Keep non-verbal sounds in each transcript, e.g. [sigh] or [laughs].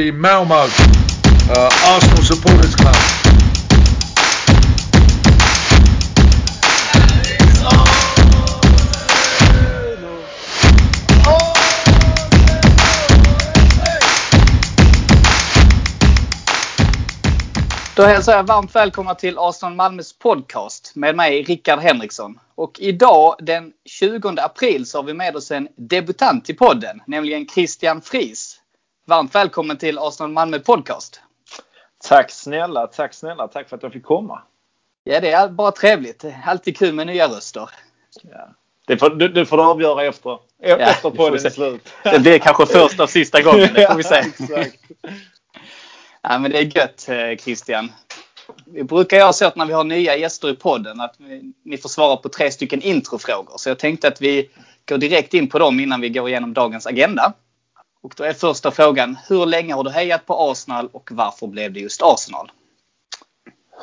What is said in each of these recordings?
the Malmo uh, Arsenal Supporters Club. Då hälsar jag varmt välkomna till Arsenal Malmös podcast med mig Rickard Henriksson. Och idag den 20 april så har vi med oss en debutant i podden, nämligen Christian Fries. Varmt välkommen till Arsenal Malmö podcast. Tack snälla, tack snälla, tack för att jag fick komma. Ja, det är bara trevligt. Alltid kul med nya röster. Ja. Det, får, det, det får du avgöra efter, efter podden är slut. Det blir kanske första och sista gången, det får vi se. Ja. Ja, men det är gött eh, Christian. Vi brukar göra så att när vi har nya gäster i podden att vi, ni får svara på tre stycken introfrågor. Så jag tänkte att vi går direkt in på dem innan vi går igenom dagens agenda. Och då är första frågan, hur länge har du hejat på Arsenal och varför blev det just Arsenal?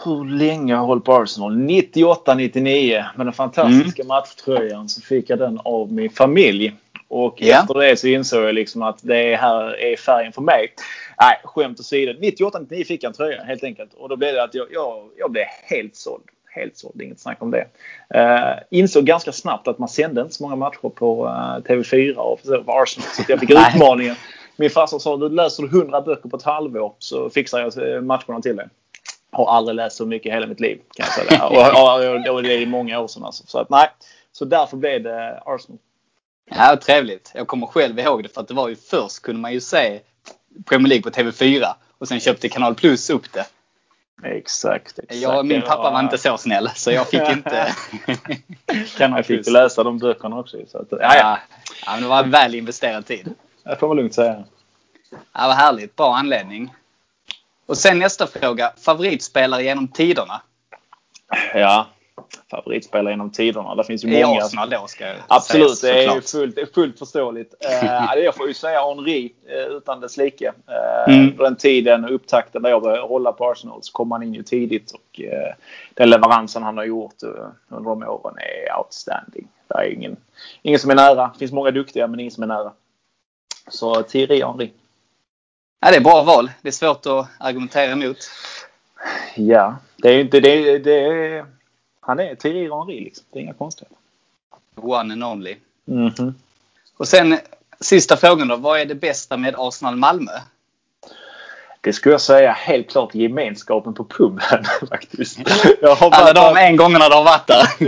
Hur länge har jag hållit på Arsenal? 98-99 med den fantastiska Mm. matchtröjan så fick jag den av min familj. Och Ja. efter det så insåg jag liksom att det här är färgen för mig. Nej, skämt åsido. 98-99 fick jag en tröja helt enkelt. Och då blev det att jag, jag, jag blev helt såld. Helt såld, inget snack om det. Uh, insåg ganska snabbt att man sände inte så många matcher på eh, TV4 och på Arsenal. Så jag fick [laughs] utmaningen. Min farsa sa du läser du 100 böcker på ett halvår så fixar jag eh, matcherna till dig. Har aldrig läst så mycket i hela mitt liv kan jag säga. [laughs] Och, och, och det är många år sedan alltså. Så att nej. Så därför blev det Arsenal. Ja, trevligt. Jag kommer själv ihåg det för att det var ju först kunde man ju se Premier League på TV4 och sen köpte Kanal Plus upp det. Exakt. exakt. Jag, min pappa var inte så snäll så jag fick inte [laughs] Kanal Jag fick läsa de böckerna också. Så att, ja, ja. Ja, ja, men det var väl investerad tid. Det får man lugnt säga. Ja, vad härligt. Bra anledning. Och sen nästa fråga. Favoritspelare genom tiderna? Ja. Favoritspelare genom tiderna. Det finns ju I många. Arsenal då ska Absolut, det är, fullt, fullt förståeligt. Eh, [laughs] jag får ju säga Henri eh, utan dess like. Eh, Mm. Den tiden och upptakten där jag började hålla på Arsenal så kom han in ju tidigt och eh, den leveransen han har gjort eh, under de åren är outstanding. Det är ingen, ingen som är nära. Det finns många duktiga men ingen som är nära. Så Thierry Henry. Ja, det är bra val. Det är svårt att argumentera emot. Ja, det är inte det. det är, han är Thierry Henry liksom. Det är inga konstigheter. One and only. Mhm. Och sen sista frågan då. Vad är det bästa med Arsenal Malmö? Det skulle jag säga helt klart gemenskapen på puben [laughs] faktiskt. [laughs] Jag har Alla de där- en gångerna du har varit där. [laughs] Ja,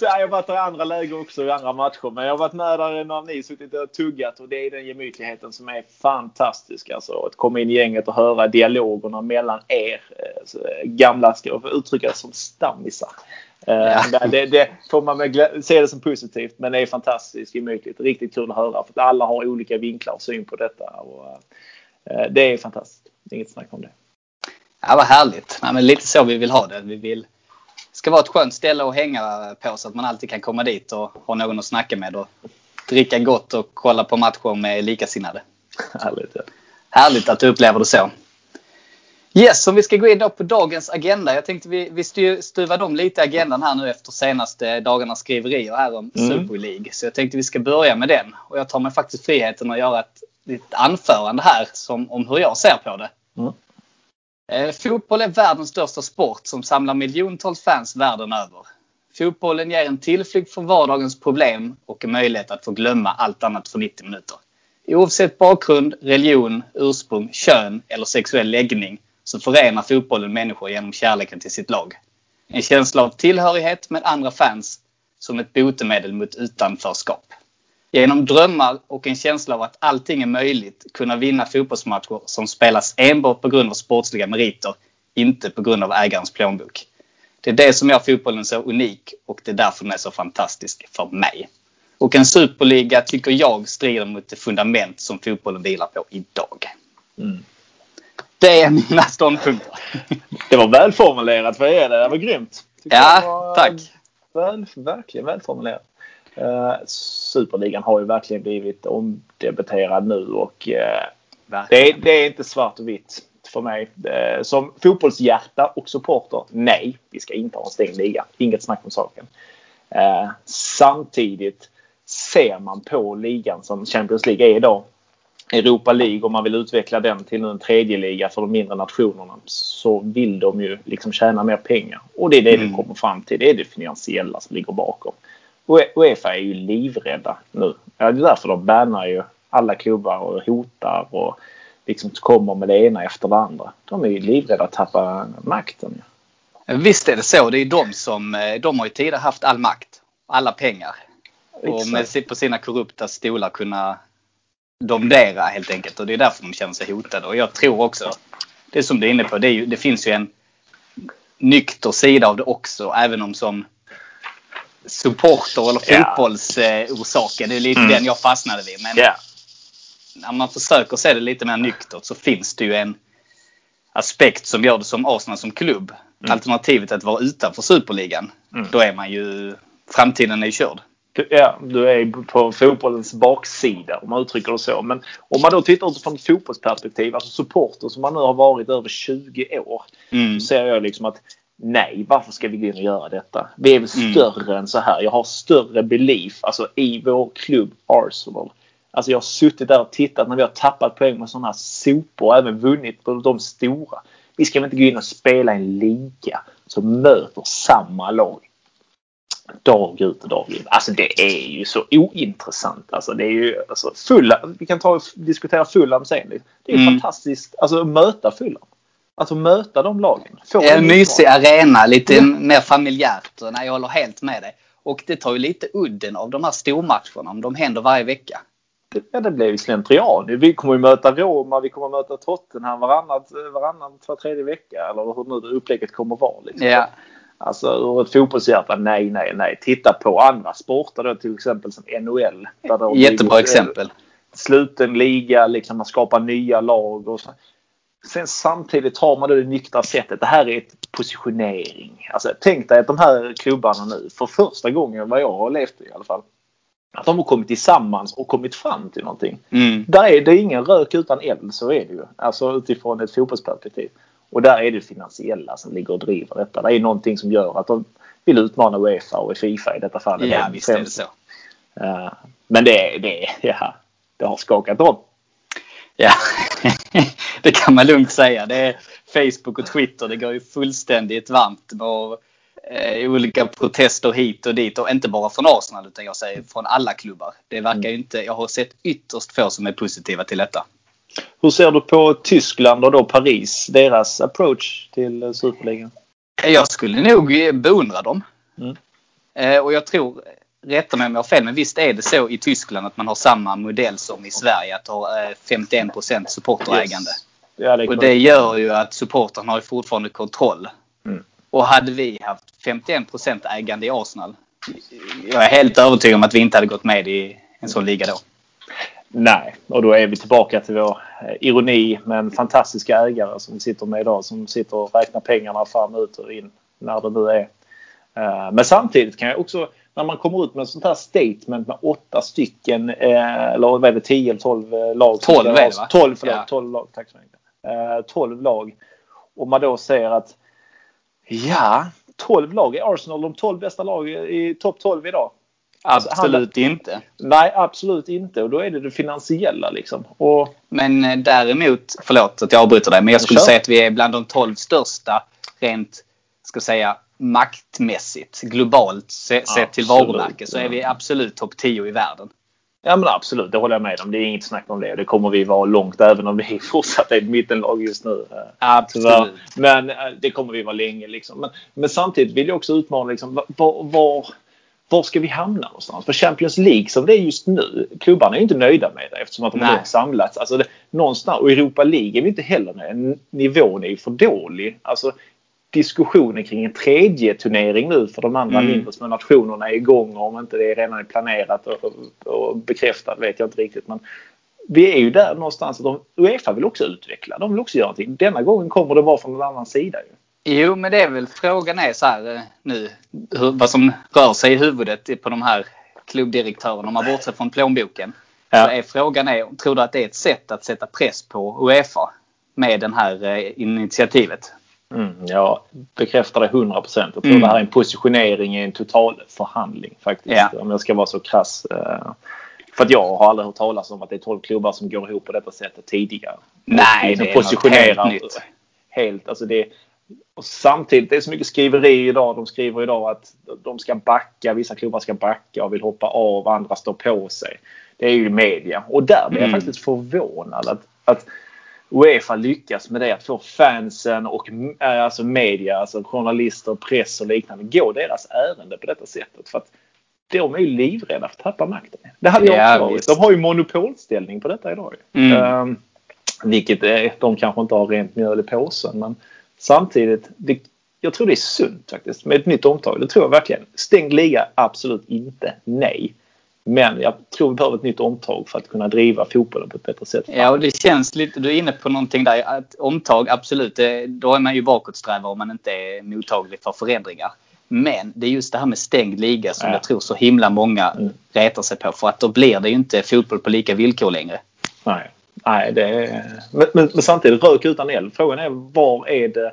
jag har varit där i andra läger också i andra matcher. Men jag har varit med där när ni suttit och tuggat och det är den gemytligheten som är fantastisk. Alltså att komma in i gänget och höra dialogerna mellan er eh, eh, gamla, ska jag uttrycka det som stammisar. Eh, Ja. Det, det får man glä- se det som positivt men det är fantastiskt gemytligt. Riktigt kul att höra för att alla har olika vinklar och syn på detta. Och, eh, det är fantastiskt. Inget snack om det. Ja, vad härligt. Nej, men lite så vi vill ha det. Vi vill ska vara ett skönt ställe att hänga på så att man alltid kan komma dit och ha någon att snacka med och dricka gott och kolla på matcher med likasinnade. [laughs] Härligt. Ja. Härligt att du upplever det så. Yes, om vi ska gå in på dagens agenda. Jag tänkte vi, vi stuvade om lite agendan här nu efter senaste dagarnas skriverier här om Mm. Super League. Så jag tänkte vi ska börja med den. Och jag tar mig faktiskt friheten att göra ett litet anförande här som, om hur jag ser på det. Mm. Eh, fotboll är världens största sport som samlar miljontals fans världen över. Fotbollen ger en tillflykt från vardagens problem och en möjlighet att få glömma allt annat för 90 minuter. Oavsett bakgrund, religion, ursprung, kön eller sexuell läggning så förenar fotbollen människor genom kärleken till sitt lag. En känsla av tillhörighet med andra fans som ett botemedel mot utanförskap. Genom drömmar och en känsla av att allting är möjligt kunna vinna fotbollsmatcher som spelas enbart på grund av sportsliga meriter, inte på grund av ägarens plånbok. Det är det som gör fotbollen så unik och det är därför den är så fantastisk för mig. Och en superliga tycker jag strider mot det fundament som fotbollen vilar på idag. Mm. Det är mina ståndpunkter. [laughs] Det var välformulerat. Vad är det? Var grymt. Ja, var tack. Väl, verkligen välformulerat. Uh, Superligan har ju verkligen blivit omdebatterad nu och eh, det, är, det är inte svart och vitt för mig. Eh, som fotbollshjärta och supporter, nej, vi ska inte ha en stängd liga. Inget snack om saken. Eh, samtidigt ser man på ligan som Champions League är idag Europa League, om man vill utveckla den till en tredje liga för de mindre nationerna, så vill de ju liksom tjäna mer pengar. Och det är det mm. de kommer fram till. Det är det finansiella som ligger bakom. Uefa är ju livrädda nu. Det är därför de bannar ju alla klubbar och hotar och liksom kommer med det ena efter det andra. De är ju livrädda att tappa makten. Visst är det så. Det är de som, eh, de har ju tidigare haft all makt. Alla pengar. Och med, på sina korrupta stolar kunna domdera helt enkelt. Och det är därför de känner sig hotade. Och jag tror också, det som du är inne på, det, ju, det finns ju en nykter sida av det också. Även om som supporter eller fotbollsorsaken, det är lite mm. den jag fastnade vid. Men yeah. när man försöker se det lite mer nyktert så finns det ju en aspekt som gör det som Arsenal som klubb. Mm. Alternativet att vara utanför superligan. Mm. Då är man ju, framtiden är ju körd. Ja, du är på fotbollens baksida om man uttrycker det så. Men om man då tittar utifrån ett fotbollsperspektiv, alltså supporter som man nu har varit över 20 år. Mm. Så ser jag liksom att nej, varför ska vi gå in och göra detta? Vi är väl mm. större än så här. Jag har större belief alltså i vår klubb Arsenal. Alltså jag har suttit där och tittat när vi har tappat poäng med sådana sopor och även vunnit på de stora. Vi ska väl inte gå in och spela en liga som möter samma lag dag ut och dag in. Alltså det är ju så ointressant. Alltså det är ju alltså Fulham, vi kan ta och diskutera Fulham sen. Det är mm. fantastiskt alltså möta Fulham. Alltså möta de lagen. Få en mysig arena, lite mm. mer familjärt. Nej, jag håller helt med dig. Och det tar ju lite udden av de här stormatcherna om de händer varje vecka. Ja, det blir ju slentrian. Vi kommer ju möta Roma, vi kommer möta Tottenham varannat, varannan, var tredje vecka. Eller hur nu upplägget kommer vara. Liksom. Ja. Alltså ur ett fotbollshjärta, nej, nej, nej. Titta på andra sporter då till exempel som NHL. Där Jättebra exempel. Sluten liga, liksom man skapar nya lag och så. Sen samtidigt har man det nyktra sättet. Det här är ett positionering. Alltså, tänk dig att de här klubbarna nu, för första gången vad jag har levt i alla fall, att de har kommit tillsammans och kommit fram till någonting. Mm. Där är det ingen rök utan eld, så är det ju. Alltså utifrån ett fotbollsperspektiv. Och där är det finansiella som ligger och driver detta. Det är någonting som gör att de vill utmana Uefa och Fifa i detta fall. Ja, visst är det så. Uh, men det, det, ja, det har skakat om. Ja, [laughs] det kan man lugnt säga. Det är Facebook och Twitter. Det går ju fullständigt varmt med eh, olika protester hit och dit. Och inte bara från Arsenal utan jag säger från alla klubbar. Det verkar ju mm. inte, jag har sett ytterst få som är positiva till detta. Hur ser du på Tyskland och då Paris, deras approach till Superligan? Jag skulle nog beundra dem. Mm. Eh, och jag tror, rätta mig om jag har fel, men visst är det så i Tyskland att man har samma modell som i Sverige, att ha 51 supporterägande. Yes. Ja, det och det gör ju att supportrarna har fortfarande kontroll. Mm. Och hade vi haft 51% ägande i Arsenal, jag är helt övertygad om att vi inte hade gått med i en sån liga då. Nej, och då är vi tillbaka till vår eh, ironi med en fantastiska ägare som vi sitter med idag som sitter och räknar pengarna fram, ut och in när det nu är. Eh, men samtidigt kan jag också när man kommer ut med ett sånt här statement med åtta stycken eh, eller vad är det 10 eller 12 lag? 12 är det va? 12, förlåt, ja. 12 lag. Tack så mycket. 12 lag. Och man då säger att ja, 12 lag. Är Arsenal de 12 bästa lagen i topp 12 idag? Absolut han, inte. Nej, absolut inte. Och då är det det finansiella liksom. Och, men eh, däremot, förlåt att jag avbryter dig, men jag skulle säga att vi är bland de 12 största rent, ska säga, maktmässigt, globalt sett till varumärke så är vi absolut topp 10 i världen. Ja men absolut, det håller jag med om. Det är inget snack om det. Det kommer vi vara långt även om vi [laughs] fortsatt är ett mittenlag just nu. Absolut. Men eh, det kommer vi vara länge. Liksom. Men, men samtidigt vill jag också utmana liksom, var, var var ska vi hamna någonstans? För Champions League som det är just nu, klubbarna är inte nöjda med det eftersom att de har samlats. Alltså det, någonstans, och Europa League är vi inte heller nöjda Nivån är ju för dålig. Alltså, diskussionen kring en tredje turnering nu för de andra mm. mindre små nationerna är igång. Om inte det redan är planerat och, och, och bekräftat vet jag inte riktigt. Men vi är ju där någonstans att de, Uefa vill också utveckla. De vill också göra någonting. Denna gången kommer det vara från en annan sida. Ju. Jo, men det är väl frågan är så här eh, nu. Hur, vad som rör sig i huvudet på de här klubbdirektörerna. Om man bortser från plånboken. Ja. Så är frågan är, tror du att det är ett sätt att sätta press på Uefa med det här eh, initiativet? Mm, jag bekräftar det 100 procent. Jag tror mm. det här är en positionering i en total förhandling faktiskt. Ja. Om jag ska vara så krass. Eh, För att jag har aldrig hört talas om att det är 12 klubbar som går ihop på detta sättet tidigare. Nej, liksom det är positionerar, något helt nytt. Helt, alltså det, och samtidigt, det är så mycket skriveri idag. De skriver idag att de ska backa, vissa klubbar ska backa och vill hoppa av, andra står på sig. Det är ju media. Och där blir jag mm. faktiskt förvånad att, att Uefa lyckas med det. Att få fansen och eh, alltså media, alltså journalister, press och liknande gå deras ärende på detta sättet. För att de är ju livrädda för att tappa makten. Det hade jag också varit. De har ju monopolställning på detta idag. Mm. Um, vilket är, de kanske inte har rent mjöl i påsen. Men samtidigt, det, jag tror det är sunt faktiskt med ett nytt omtag. Det tror jag verkligen. Stängd liga, absolut inte. Nej. Men jag tror vi behöver ett nytt omtag för att kunna driva fotbollen på ett bättre sätt. Ja, och det känns lite, du är inne på någonting där. Att omtag, absolut, det, då är man ju bakåtsträvare om man inte är mottaglig för förändringar. Men det är just det här med stängd liga som ja. jag tror så himla många mm. retar sig på. För att då blir det ju inte fotboll på lika villkor längre. Nej, Nej det är... men, men, men samtidigt, rök utan eld. Frågan är var är det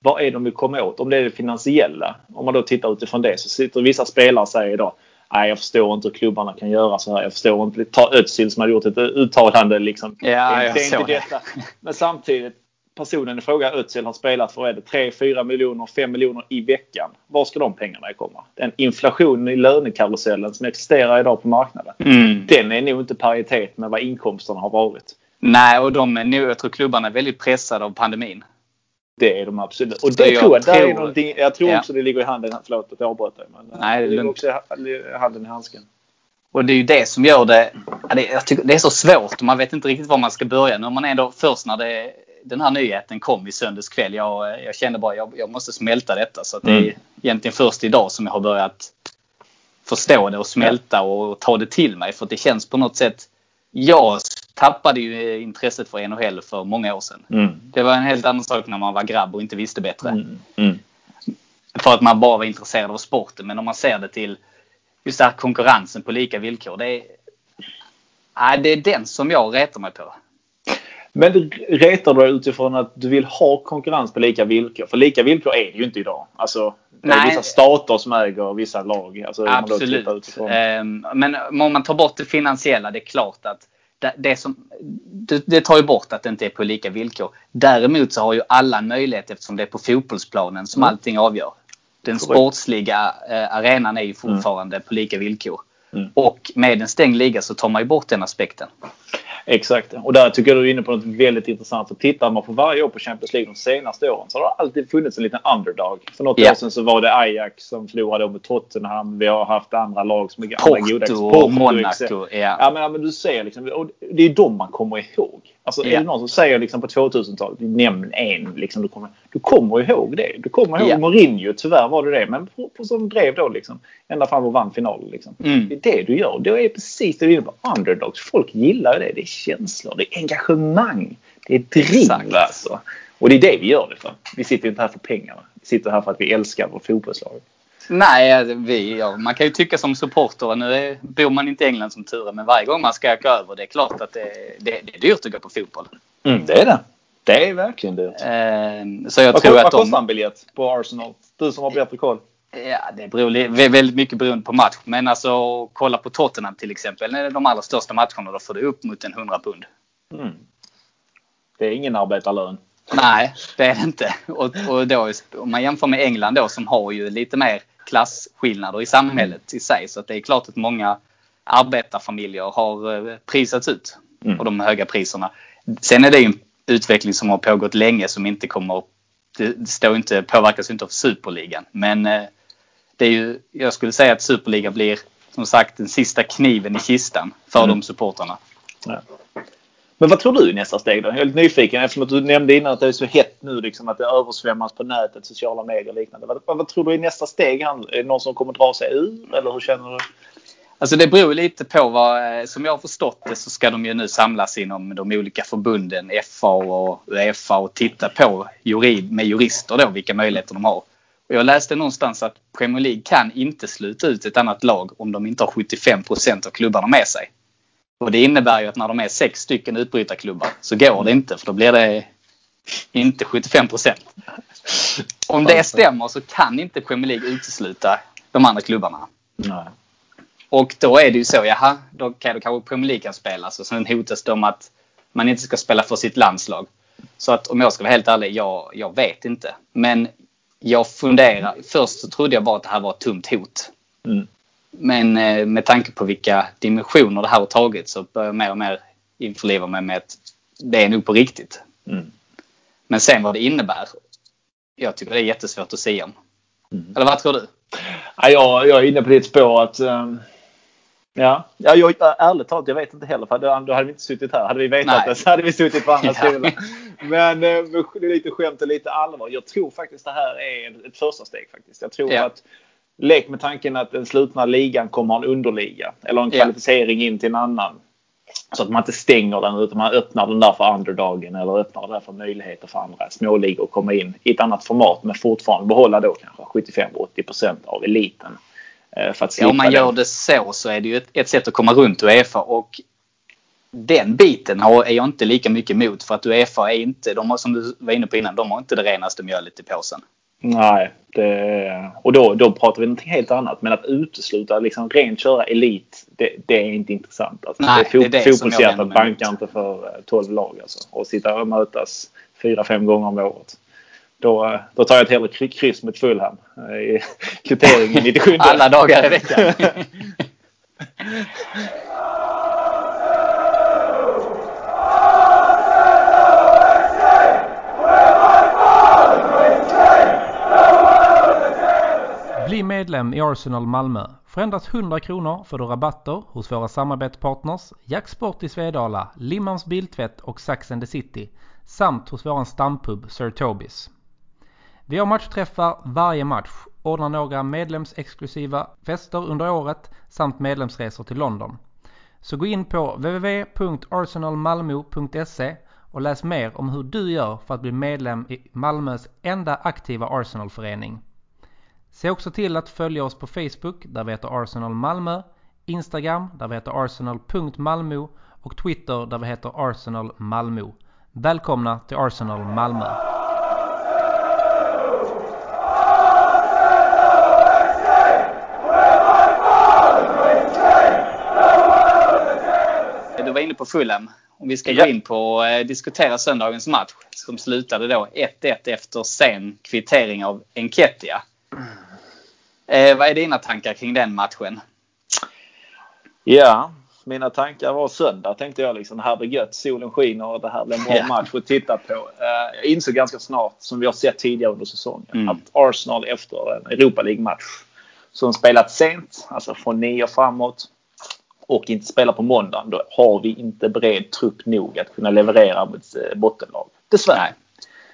vad är det de vill komma åt? Om det är det finansiella. Om man då tittar utifrån det så sitter vissa spelare och säger idag Nej, jag förstår inte hur klubbarna kan göra så här. Jag förstår inte. Ta Özil som hade gjort ett uttalande liksom. Ja, det, det är inte detta. Men samtidigt, personen i fråga Özil har spelat för är det 3, 4 miljoner, 5 miljoner i veckan. Var ska de pengarna komma? Den inflationen i lönekarusellen som existerar idag på marknaden. Mm. Den är nog inte paritet med vad inkomsterna har varit. Nej, och de jag tror klubbarna är väldigt pressade av pandemin. Det är de absolut. Och det jag tror jag, tror, är någonting, jag tror ja. också det ligger i handen. Förlåt att jag avbröt dig. Men Nej, det, det ligger också i handen i handsken. Och det är ju det som gör det, jag tycker det är så svårt. Man vet inte riktigt var man ska börja. När man ändå först när det, den här nyheten kom i söndags kväll. Jag, jag kände bara jag, jag måste smälta detta. Så det är mm. egentligen först idag som jag har börjat förstå det och smälta och ta det till mig. För det känns på något sätt. Jag tappade ju intresset för NHL för många år sedan. Mm. Det var en helt annan sak när man var grabb och inte visste bättre. Mm. Mm. För att man bara var intresserad av sporten. Men om man ser det till just här konkurrensen på lika villkor. Det är, nej, det är den som jag retar mig på. Men retar du dig utifrån att du vill ha konkurrens på lika villkor? För lika villkor är det ju inte idag. Alltså, det är Nej. vissa stater som äger vissa lag. Alltså, Absolut. Ehm, men om man tar bort det finansiella, det är klart att det, som, det, tar ju bort att det inte är på lika villkor. Däremot så har ju alla en möjlighet eftersom det är på fotbollsplanen som mm. allting avgör. Den sportsliga eh, arenan är ju fortfarande mm. på lika villkor. Mm. Och med en stängd liga så tar man ju bort den aspekten. Exakt. Och där tycker jag du är inne på något väldigt intressant. För tittar man på varje år på Champions League de senaste åren så har det alltid funnits en liten underdog. För något yeah. år sedan så var det Ajax som förlorade mot Tottenham. Vi har haft andra lag som är Porto goda. Porto och Monaco. Ja. ja, men, ja, men du ser liksom. Det är de man kommer ihåg. Alltså yeah. är det någon som säger liksom på 2000-talet, nämn en. Liksom, du, kommer, du kommer ihåg det. Du kommer ihåg yeah. Mourinho, tyvärr var det det. Men på, på, som drev då liksom. Ända fram och vann finalen. Liksom. Mm. Det är det du gör. Det är precis det du är inne på. Underdogs. Folk gillar det. Det är känslor. Det är engagemang. Det är driv alltså. Och det är det vi gör det för. Vi sitter inte här för pengarna. Vi sitter här för att vi älskar vår fotbollslag. Nej, vi, ja, man kan ju tycka som supporter. Nu är, bor man inte i England som tur är, men varje gång man ska åka över, det är klart att det, det, det är dyrt att gå på fotboll. Mm, det är det. Det är verkligen dyrt. Eh, så jag vad, tror vad att de, kostar en biljett på Arsenal? Du som har bättre koll. Ja, det beror väldigt mycket beroende på match. Men alltså kolla på Tottenham till exempel. När det är de allra största matcherna då får du upp mot en 100 pund. Mm. Det är ingen arbetarlön. Nej, det är det inte. Och, och då, om man jämför med England då som har ju lite mer klasskillnader i samhället i sig. Så att det är klart att många arbetarfamiljer har eh, prisats ut mm. på de höga priserna. Sen är det ju en utveckling som har pågått länge som inte kommer det står inte, påverkas inte av superligan. Men eh, det är ju, jag skulle säga att superligan blir som sagt den sista kniven i kistan för mm. de supportrarna. Ja. Men vad tror du i nästa steg då? Jag är lite nyfiken eftersom att du nämnde innan att det är så hett nu liksom att det översvämmas på nätet, sociala medier och liknande. Vad, vad, tror du är nästa steg? Är det någon som kommer dra sig ur eller hur känner du? Alltså det beror lite på vad, eh, som jag har förstått det så ska de ju nu samlas inom de olika förbunden FA och Uefa och titta på jurid, med jurister då vilka möjligheter de har. Och jag läste någonstans att Premier League kan inte sluta ut ett annat lag om de inte har 75% av klubbarna med sig. Och det innebär ju att när de är sex stycken utbrytarklubbar så går det inte för då blir det inte 75% Om det stämmer så kan inte Premier League utesluta de andra klubbarna. Nej. Och då är det ju så, jaha, då kan då kanske Premier League kan spelas och sen hotas de att man inte ska spela för sitt landslag. Så att om jag ska vara helt ärlig, jag, jag vet inte. Men jag funderar. Först så trodde jag bara att det här var ett tomt hot. Mm. Men eh, med tanke på vilka dimensioner det här har tagit så börjar jag mer och mer införliva mig med att det är nog på riktigt. Mm. Men sen vad det innebär. Jag tycker det är jättesvårt att säga om. Mm. Eller vad tror du? Ja, jag, jag är inne på ditt spår att um, Ja, ja jag, ärligt talat, jag vet inte heller. För då hade vi inte suttit här. Hade vi vetat Nej. det så hade vi suttit på andra [laughs] Ja. stolar. Men eh, med lite skämt och lite allvar. Jag tror faktiskt det här är ett första steg faktiskt. Jag tror Ja. att lek med tanken att den slutna ligan kommer ha en underliga. Eller en Ja. kvalificering in till en annan. Så att man inte stänger den utan man öppnar den där för underdagen eller öppnar den där för möjligheter för andra småligor att komma in i ett annat format men fortfarande behålla då kanske 75-80% av eliten. eh, För att Ja, om man gör den. det så så är det ju ett, ett sätt att komma runt Uefa och den biten har, är jag inte lika mycket emot för att Uefa är inte, de har, som du var inne på innan, de har inte det renaste mjölet i påsen. Nej, det, och då, då pratar vi någonting helt annat. Men att utesluta, liksom rent köra elit, det, det är inte intressant. Alltså, Nej, det är, fo- det är fotbollshjärtat bankar inte för eh, 12 lag. Alltså. Och sitta och mötas fyra, fem gånger om året. Då, eh, då tar jag ett hellre kry- kryss mot Fulham eh, i [laughs] kvitteringen 97. [laughs] Alla dagar i veckan. [laughs] Bli medlem i Arsenal Malmö. För endast 100 kronor får du rabatter hos våra samarbetspartners Jacksport i Svedala, Limmans Biltvätt och Sax and the City samt hos våran stampub Sir Tobis. Vi har matchträffar varje match, ordnar några medlemsexklusiva fester under året samt medlemsresor till London. Så gå in på www.arsenalmalmo.se och läs mer om hur du gör för att bli medlem i Malmös enda aktiva Arsenalförening. Se också till att följa oss på Facebook där vi heter Arsenal Malmö, Instagram där vi heter arsenal.malmo och Twitter där vi heter Arsenal Malmö. Välkomna till Arsenal Malmö! Du var inne på Fulham. Om vi ska Ja. gå in på och eh, diskutera söndagens match som slutade då 1-1 efter sen kvittering av Enketia. Eh, vad är dina tankar kring den matchen? Ja, mina tankar var söndag tänkte jag liksom. Här blir gött. Solen skiner och det här blir en bra Ja. match att titta på. Eh, Jag insåg ganska snart, som vi har sett tidigare under säsongen, Mm. att Arsenal efter en Europa League-match som spelat sent, alltså från nio framåt och inte spelar på måndagen, då har vi inte bred trupp nog att kunna leverera mot eh, bottenlag. Dessvärre. Nej.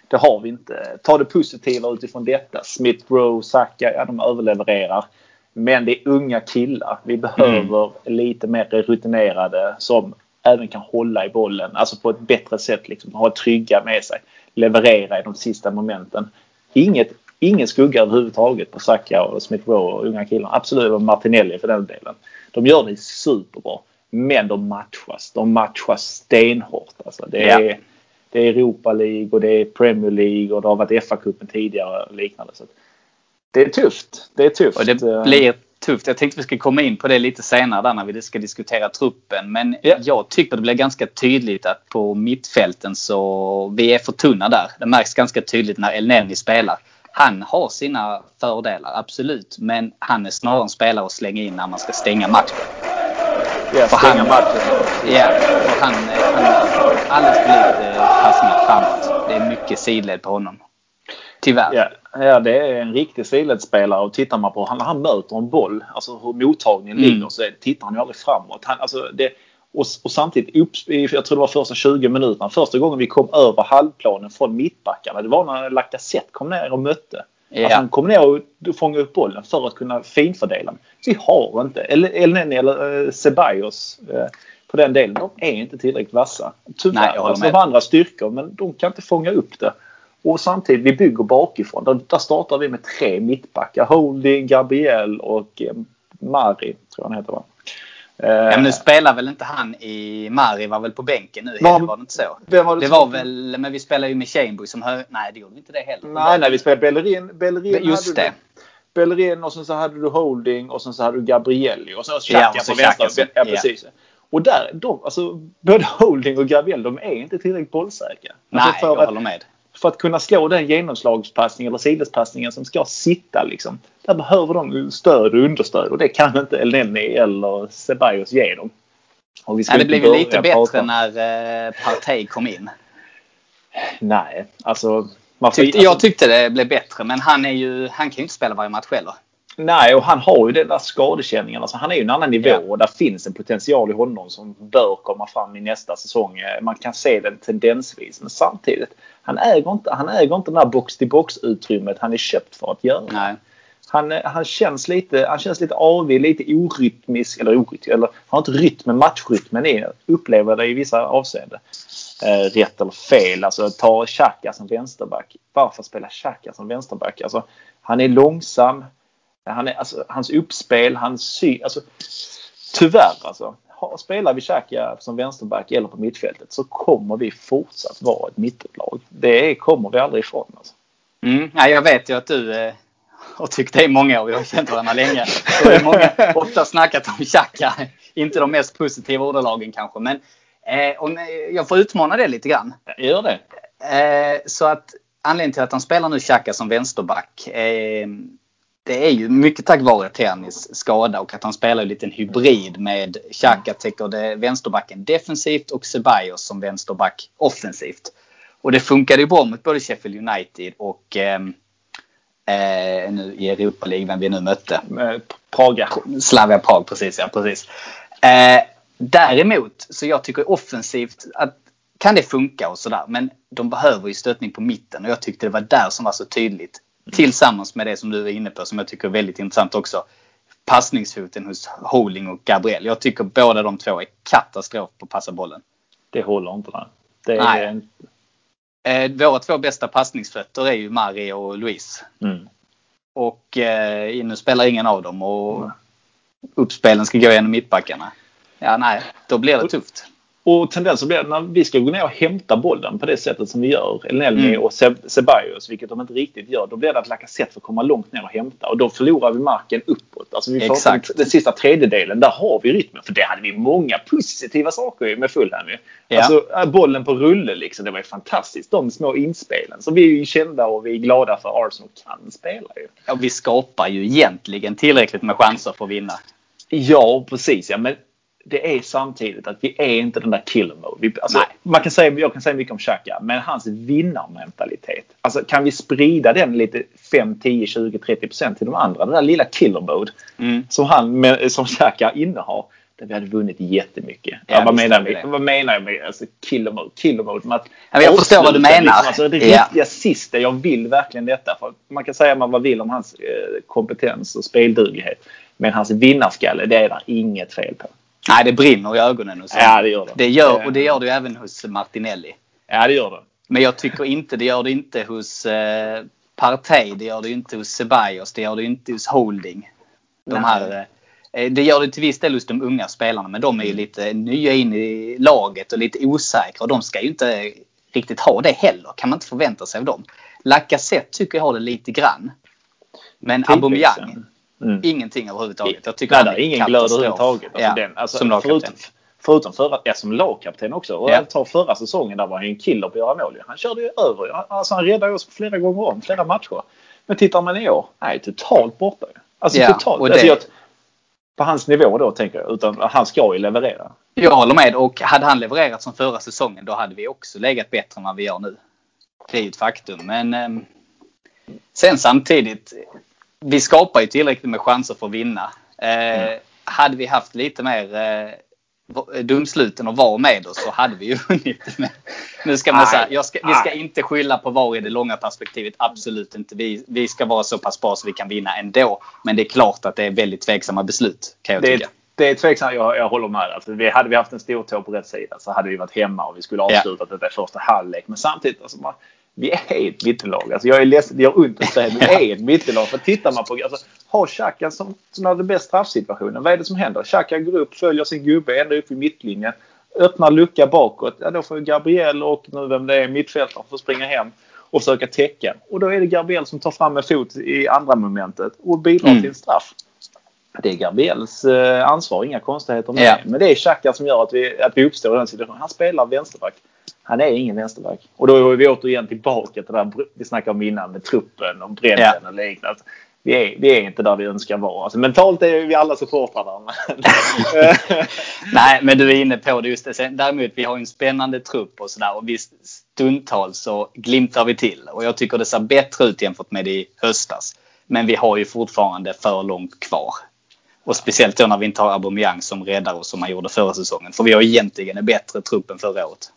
Det har vi inte. Ta det positiva utifrån detta. Smith Rowe, Saka, ja de överlevererar. Men det är unga killar. Vi behöver lite mer rutinerade som även kan hålla i bollen. Alltså på ett bättre sätt. Liksom, ha trygga med sig. Leverera i de sista momenten. Inget, ingen skugga överhuvudtaget på Saka och Smith Rowe och unga killar. Absolut, och Martinelli för den delen. De gör det superbra. Men de matchas. De matchas stenhårt. Alltså, det är, Ja. Det är Europa League och det är Premier League och det har varit FA-cupen tidigare och liknande. Så det är tufft. Det är tufft. Och det Eh, blir tufft. Jag tänkte vi ska komma in på det lite senare där när vi ska diskutera truppen. Men Ja. jag tycker det blir ganska tydligt att på mittfälten så vi är för tunna där. Det märks ganska tydligt när El Neni spelar. Han har sina fördelar, absolut. Men han är snarare en spelare att slänga in när man ska stänga matchen. Ja, för stänga han- matchen. Ja, och han, han alldeles för lite passningar framåt. Det är mycket sidled på honom. Tyvärr. Ja, ja, det är en riktig sidledsspelare och tittar man på han, han möter en boll, alltså hur mottagningen Mm. ligger så tittar han ju aldrig framåt. Han, alltså det, och, och samtidigt, upp, jag tror det var första 20 minuterna, första gången vi kom över halvplanen från mittbackarna, det var när Lacazette kom ner och mötte. Ja. Alltså han kom ner och fångade upp bollen för att kunna finfördela. Vi har inte, eller El Neni eller eh, Ceballos eh, på den delen, de är inte tillräckligt vassa. Tyvärr. Nej, jag håller alltså, med. de har andra styrkor men de kan inte fånga upp det. Och samtidigt, vi bygger bakifrån. Där, där startar vi med tre mittbackar. Holding, Gabriel och eh, Mari, tror jag han heter va? Eh, Ja, men nu spelar väl inte han i Mari var väl på bänken nu? Var- Var, det inte så? var det Det var väl, men vi spelar ju med Chameboy som hö... Nej, det gjorde vi inte det heller. Nej, nej, vi spelar Bellerin. Bellerin Just det. Bellerin och sen så hade du Holding och sen så hade du Gabrielli och sen Xhaka Ja, så på vänster. Xhaka, Ja, ja. precis. Och där, de, alltså, både Holding och Gabrielli, de är inte tillräckligt bollsäkra. Alltså, Nej, för jag att- håller med. för att kunna slå den genomslagspassningen eller sidledspassningen som ska sitta liksom. Där behöver de stöd och understöd och det kan inte Elneny eller Ceballos ge dem. Och vi ska Ja, det blev ju lite prata bättre om- när eh, Partey kom in. Nej, alltså. Man får, Tyckte, alltså jag tyckte det blev bättre, men han, är ju, han kan ju inte spela varje match heller. Nej, och han har ju den där skadekänningen. Alltså, han är ju en annan nivå Ja. och där finns en potential i honom som bör komma fram i nästa säsong. Eh, Man kan se den tendensvis. Men samtidigt, han äger inte, han äger inte det där box-till-box utrymmet han är köpt för att göra. Nej. Han, eh, han, känns lite, han känns lite avig, lite orytmisk. Eller orytmisk, eller har inte rytmen, matchrytmen i upplever det i vissa avseenden. Eh, rätt eller fel. Alltså ta Xhaka som vänsterback. Varför spela Xhaka som vänsterback? Alltså, han är långsam. Han är, alltså, hans uppspel, hans sy... Alltså, tyvärr alltså. Spelar vi Xhaka som vänsterback eller på mittfältet så kommer vi fortsatt vara ett mittenlag. Det kommer vi aldrig ifrån. Alltså. Mm. Ja, jag vet ju att du eh, har tyckt det i många år. Vi har känt varandra länge. Och det är många ofta snackat om Xhaka. Inte de mest positiva ordalagen kanske. Men eh, om, eh, jag får utmana det lite grann. Gör det. Eh, så att anledningen till att han spelar nu Xhaka som vänsterback. Eh, det är ju mycket tack vare Ternis skada och att han spelar en liten hybrid med Xhaka täcker det vänsterbacken defensivt och Ceballos som vänsterback offensivt. Och det funkade ju bra mot både Sheffield United och ehm, eh, nu i Europa League, vem vi nu mötte. Med Praga. Slavia Prag, precis ja. Precis. Eh, däremot, så jag tycker offensivt att kan det funka och sådär. Men de behöver ju stöttning på mitten och jag tyckte det var där som var så tydligt. Tillsammans med det som du är inne på som jag tycker är väldigt intressant också. Passningsfoten hos Holding och Gabriel. Jag tycker båda de två är katastrof på att passa bollen. Det håller inte. där. Det är Nej. Eh, våra två bästa passningsfötter är ju Mario och Luis. mm. Och eh, nu spelar ingen av dem och uppspelen ska gå genom mittbackarna. Ja, nej, då blir det tufft. Och tendensen blir att när vi ska gå ner och hämta bollen på det sättet som vi gör, Elneny Mm. och Ceballos, vilket de inte riktigt gör, då blir det att Lacazette får komma långt ner och hämta och då förlorar vi marken uppåt. Alltså vi får Exakt. Den, den sista tredjedelen, där har vi rytmen. För det hade vi många positiva saker med Fulham ju. Ja. Alltså äh, bollen på rulle liksom, det var ju fantastiskt. De små inspelen som vi är ju kända och vi är glada för Arsenal kan spela ju. Ja, vi skapar ju egentligen tillräckligt med chanser för att vinna. Ja, precis. Ja, men det är samtidigt att vi är inte den där killer mode. Vi, alltså, man kan säga, jag kan säga mycket om Xhaka, men hans vinnarmentalitet. Alltså, kan vi sprida den lite 5, 10, 20, 30 procent till de andra? Den där lilla killer mode Mm. som, han, som Xhaka innehar. Där vi hade vunnit jättemycket. Ja, Ja, vad, menar vi vad menar jag med alltså, killer mode? Killer mode att Ja, jag förstår vad du menar. alltså, det Ja. riktiga sista. Jag vill verkligen detta. För man kan säga vad man vill om hans eh, kompetens och spelduglighet. Men hans vinnarskalle, det är det inget fel på. Nej, det brinner i ögonen hos honom. Ja, det gör det. Det gör, och det gör det ju även hos Martinelli. Ja, det gör det. Men jag tycker inte det gör det inte hos eh, Partey. Det gör det inte hos Ceballos. Det gör det inte hos Holding. De Nej. här, eh, det gör det till viss del hos de unga spelarna. Men de är ju lite nya in i laget och lite osäkra. Och de ska ju inte riktigt ha det heller. Kan man inte förvänta sig av dem. Lacazette tycker jag har det lite grann. Men Aubameyang, Mm. ingenting överhuvudtaget. Jag tycker Nej, han är ingen glöd överhuvudtaget. Alltså, ja, den, alltså, som lagkapten. förutom, förutom förra, ja, som lagkapten också. Och Ja. jag tar förra säsongen, där var han ju en killer på att göra mål. Han körde ju över. Alltså, han räddade oss flera gånger om, flera matcher. Men tittar man i år, nej, totalt borta. Alltså Ja, totalt. och Alltså, det- jag, på hans nivå då, tänker jag. Utan han ska ju leverera. Jag håller med och hade han levererat som förra säsongen då hade vi också legat bättre än vad vi gör nu. Det är ju ett faktum. Men ehm, sen samtidigt. Vi skapar ju tillräckligt med chanser för att vinna. Eh, Hade vi haft lite mer eh, dumsluten och var med oss så hade vi ju [laughs] vunnit. Nu ska man säga, ska, vi ska inte skylla på VAR i det långa perspektivet. Absolut inte. Vi, vi ska vara så pass bra så vi kan vinna ändå. Men det är klart att det är väldigt tveksamma beslut kan jag Det tycka. är, det är tveksamt. Jag, jag håller med. Alltså, vi, hade vi haft en stor tå på rätt sida så hade vi varit hemma och vi skulle Ja. avslutat detta i första halvlek. Men samtidigt, alltså, man, vi är ett mittenlag. Alltså, jag är ledsen, det gör ont att säga. Vi är ett mittenlag. För tittar man på... Alltså, har Xhaka som, som hade bäst straffsituationen, vad är det som händer? Xhaka går upp, följer sin gubbe ända upp i mittlinjen. Öppnar lucka bakåt. Ja, då får Gabriel och nu vem det är, mittfältaren, får springa hem. och försöka täcka. Och då är det Gabriel som tar fram en fot i andra momentet och bidrar Mm. till en straff. Det är Gabriels eh, ansvar, inga konstigheter med Ja. Men det är Xhaka som gör att vi, att vi uppstår i den situationen. Han spelar vänsterback. Han är ingen vänsterback. Och då är vi återigen tillbaka till det där vi snackade om innan med truppen och bredden Ja. och liknande. Vi är, vi är inte där vi önskar vara. Alltså, mentalt är vi alla supportrar [laughs] Nej, men du är inne på det just det. Sen, däremot, vi har en spännande trupp och sådär. Och visst, stundtals så glimtar vi till. Och jag tycker det ser bättre ut jämfört med i höstas. Men vi har ju fortfarande för långt kvar. Och speciellt då när vi inte har Aubameyang som räddar oss som han gjorde förra säsongen. För vi har egentligen en bättre trupp än förra året.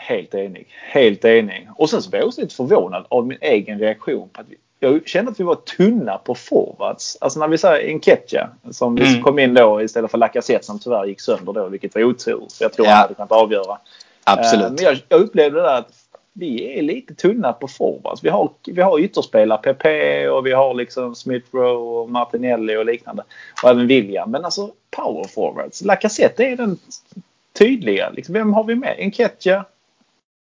Helt enig. Helt enig. Och sen så var jag också lite förvånad av min egen reaktion. på att vi, Jag kände att vi var tunna på forwards. Alltså när vi säger Enketia som Mm. kom in då istället för Lacazette som tyvärr gick sönder då vilket var otur. Jag tror Ja. han hade kunnat avgöra. Absolut. Eh, Men jag, jag upplevde det där att vi är lite tunna på forwards. Vi har, vi har ytterspelare, Pepe och vi har liksom Smith Rowe och Martinelli och liknande. Och även William. Men alltså power forwards. Lacazette är den tydliga. Liksom, vem har vi med? Enketia?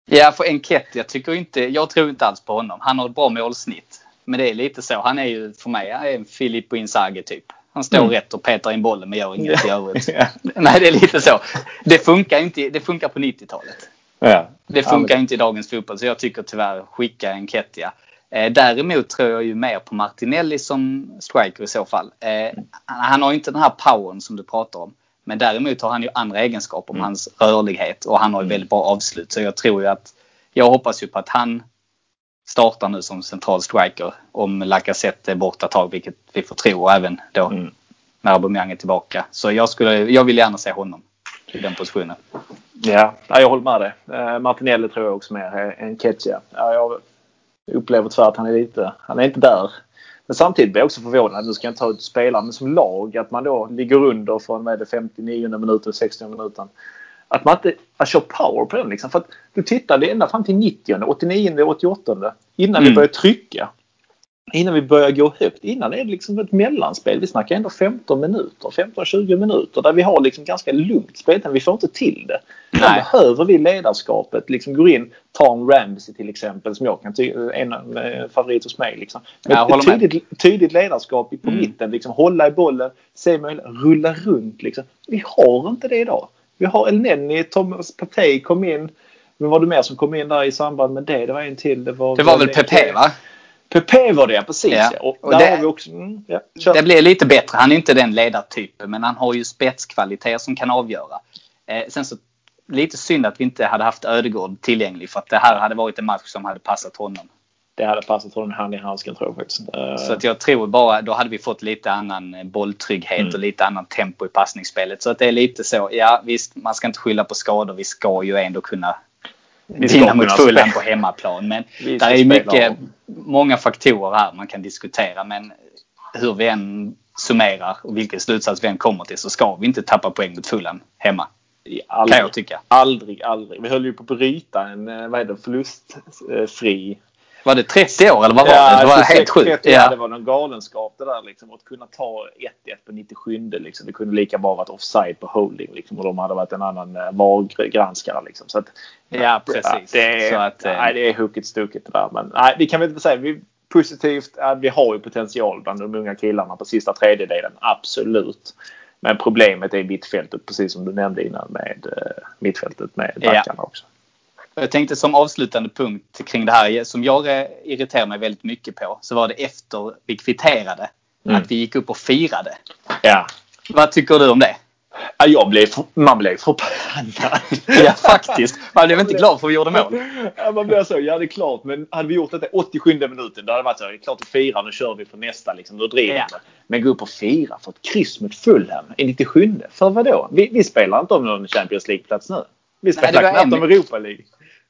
Ja, för Enketia, jag tycker inte, jag tror inte alls på honom. Han har ett bra målsnitt. Men det är lite så. Han är ju för mig är en Filippo Inzaghi typ. Han står Mm. rätt och petar in bollen men gör inget i övrigt. [laughs] Ja. Nej, det är lite så. Det funkar inte. Det funkar på 90-talet. Ja. Det funkar inte i dagens fotboll. Så jag tycker tyvärr skicka Enketia. Eh, däremot tror jag ju mer på Martinelli som striker i så fall. Eh, han har inte den här powern som du pratar om. Men däremot har han ju andra egenskaper om hans rörlighet och han har ju väldigt bra avslut. Så jag tror ju att, jag hoppas ju på att han startar nu som central striker om Lacazette är borta ett tag, vilket vi får tro och även då Mm. när Aubameyang är tillbaka. Så jag, skulle, jag vill gärna se honom i den positionen. Ja, ja, jag håller med dig. Eh, Martinelli tror jag också mer än Ketja. Ja, jag upplever tyvärr att han är lite, han är inte där. Men samtidigt blir jag också förvånad, nu ska jag inte ta ut spelare, men som lag att man då ligger under från med det 59 minuten, 60 minuten. Att man inte att kör power på den liksom. För att du tittade ända fram till 90, 89, 88 innan vi Mm. började trycka. Innan vi börjar gå högt. Innan är det liksom ett mellanspel. Vi snackar ändå 15 minuter, 15-20 minuter där vi har liksom ganska lugnt spel. Vi får inte till det. Då Nej. behöver vi ledarskapet. Liksom går in, en Ramsey till exempel som jag kan tycka en eh, favorit hos mig. Liksom. Håller ett tydligt, tydligt ledarskap på Mm. mitten. Liksom, hålla i bollen, se möjlighet, rulla runt. Liksom. Vi har inte det idag. Vi har El Nenni, Thomas Partey kom in. Men var det mer som kom in där i samband med det? Det var en till. Det var, Det var väl Pepe va? Pepe var det, precis. Ja. Ja. Och, Och det- har vi också... Mm, ja, kör. Det blir lite bättre. Han är inte den ledartypen men han har ju spetskvaliteter som kan avgöra. Eh, sen så lite synd att vi inte hade haft Ödegård tillgänglig för att det här hade varit en match som hade passat honom. Det hade passat honom hand i handsken tror jag faktiskt. Eh, Så att jag tror bara, då hade vi fått lite annan eh, bolltrygghet Mm. och lite annan tempo i passningsspelet. Så att det är lite så, ja visst man ska inte skylla på skador. Vi ska ju ändå kunna vinna mot Fulham på hemmaplan. Men Vi där är mycket, om. många faktorer här man kan diskutera. Men hur vi än summerar och vilken slutsats vi än kommer till så ska vi inte tappa poäng mot Fulham hemma. aldrig, Kan jag tycka. Aldrig, aldrig. Vi höll ju på att bryta en eh, vad är det, förlustfri Var det 30 år eller vad var det? Det var 26, helt sjukt. 30, ja. det Ja. var någon galenskap det där liksom. Att kunna ta 1-1 på 97 liksom. Det kunde lika bra varit offside på holding liksom. Och de hade varit en annan eh, VAR-granskare liksom. Så att, Ja, precis. det, är, Så att, eh, nej, det är hooket stuket det där. Men nej, vi kan väl inte säga. Vi, positivt, ja, vi har ju potential bland de unga killarna på sista tredjedelen. Absolut. Men problemet är mittfältet precis som du nämnde innan med eh, mittfältet med Ja. backarna också. Jag tänkte som avslutande punkt kring det här som jag irriterar mig väldigt mycket på. Så var det efter vi kvitterade. Mm. Att vi gick upp och firade. Ja. Vad tycker du om det? Ja, Jag blev, för- man blev förbannad. [laughs] Ja, faktiskt. Man blev inte glad för vi gjorde mål. Ja, man blir så, ja det är klart. Men hade vi gjort detta 87 minuten då hade det varit så. Det är klart att fira, nu kör vi på nästa liksom. Då driver Ja. Men gå upp och fira för ett kryss mot Fulham i 97. För vad då? Vi, vi spelar inte om någon Champions League-plats nu. Vi spelar knappt om Europa League.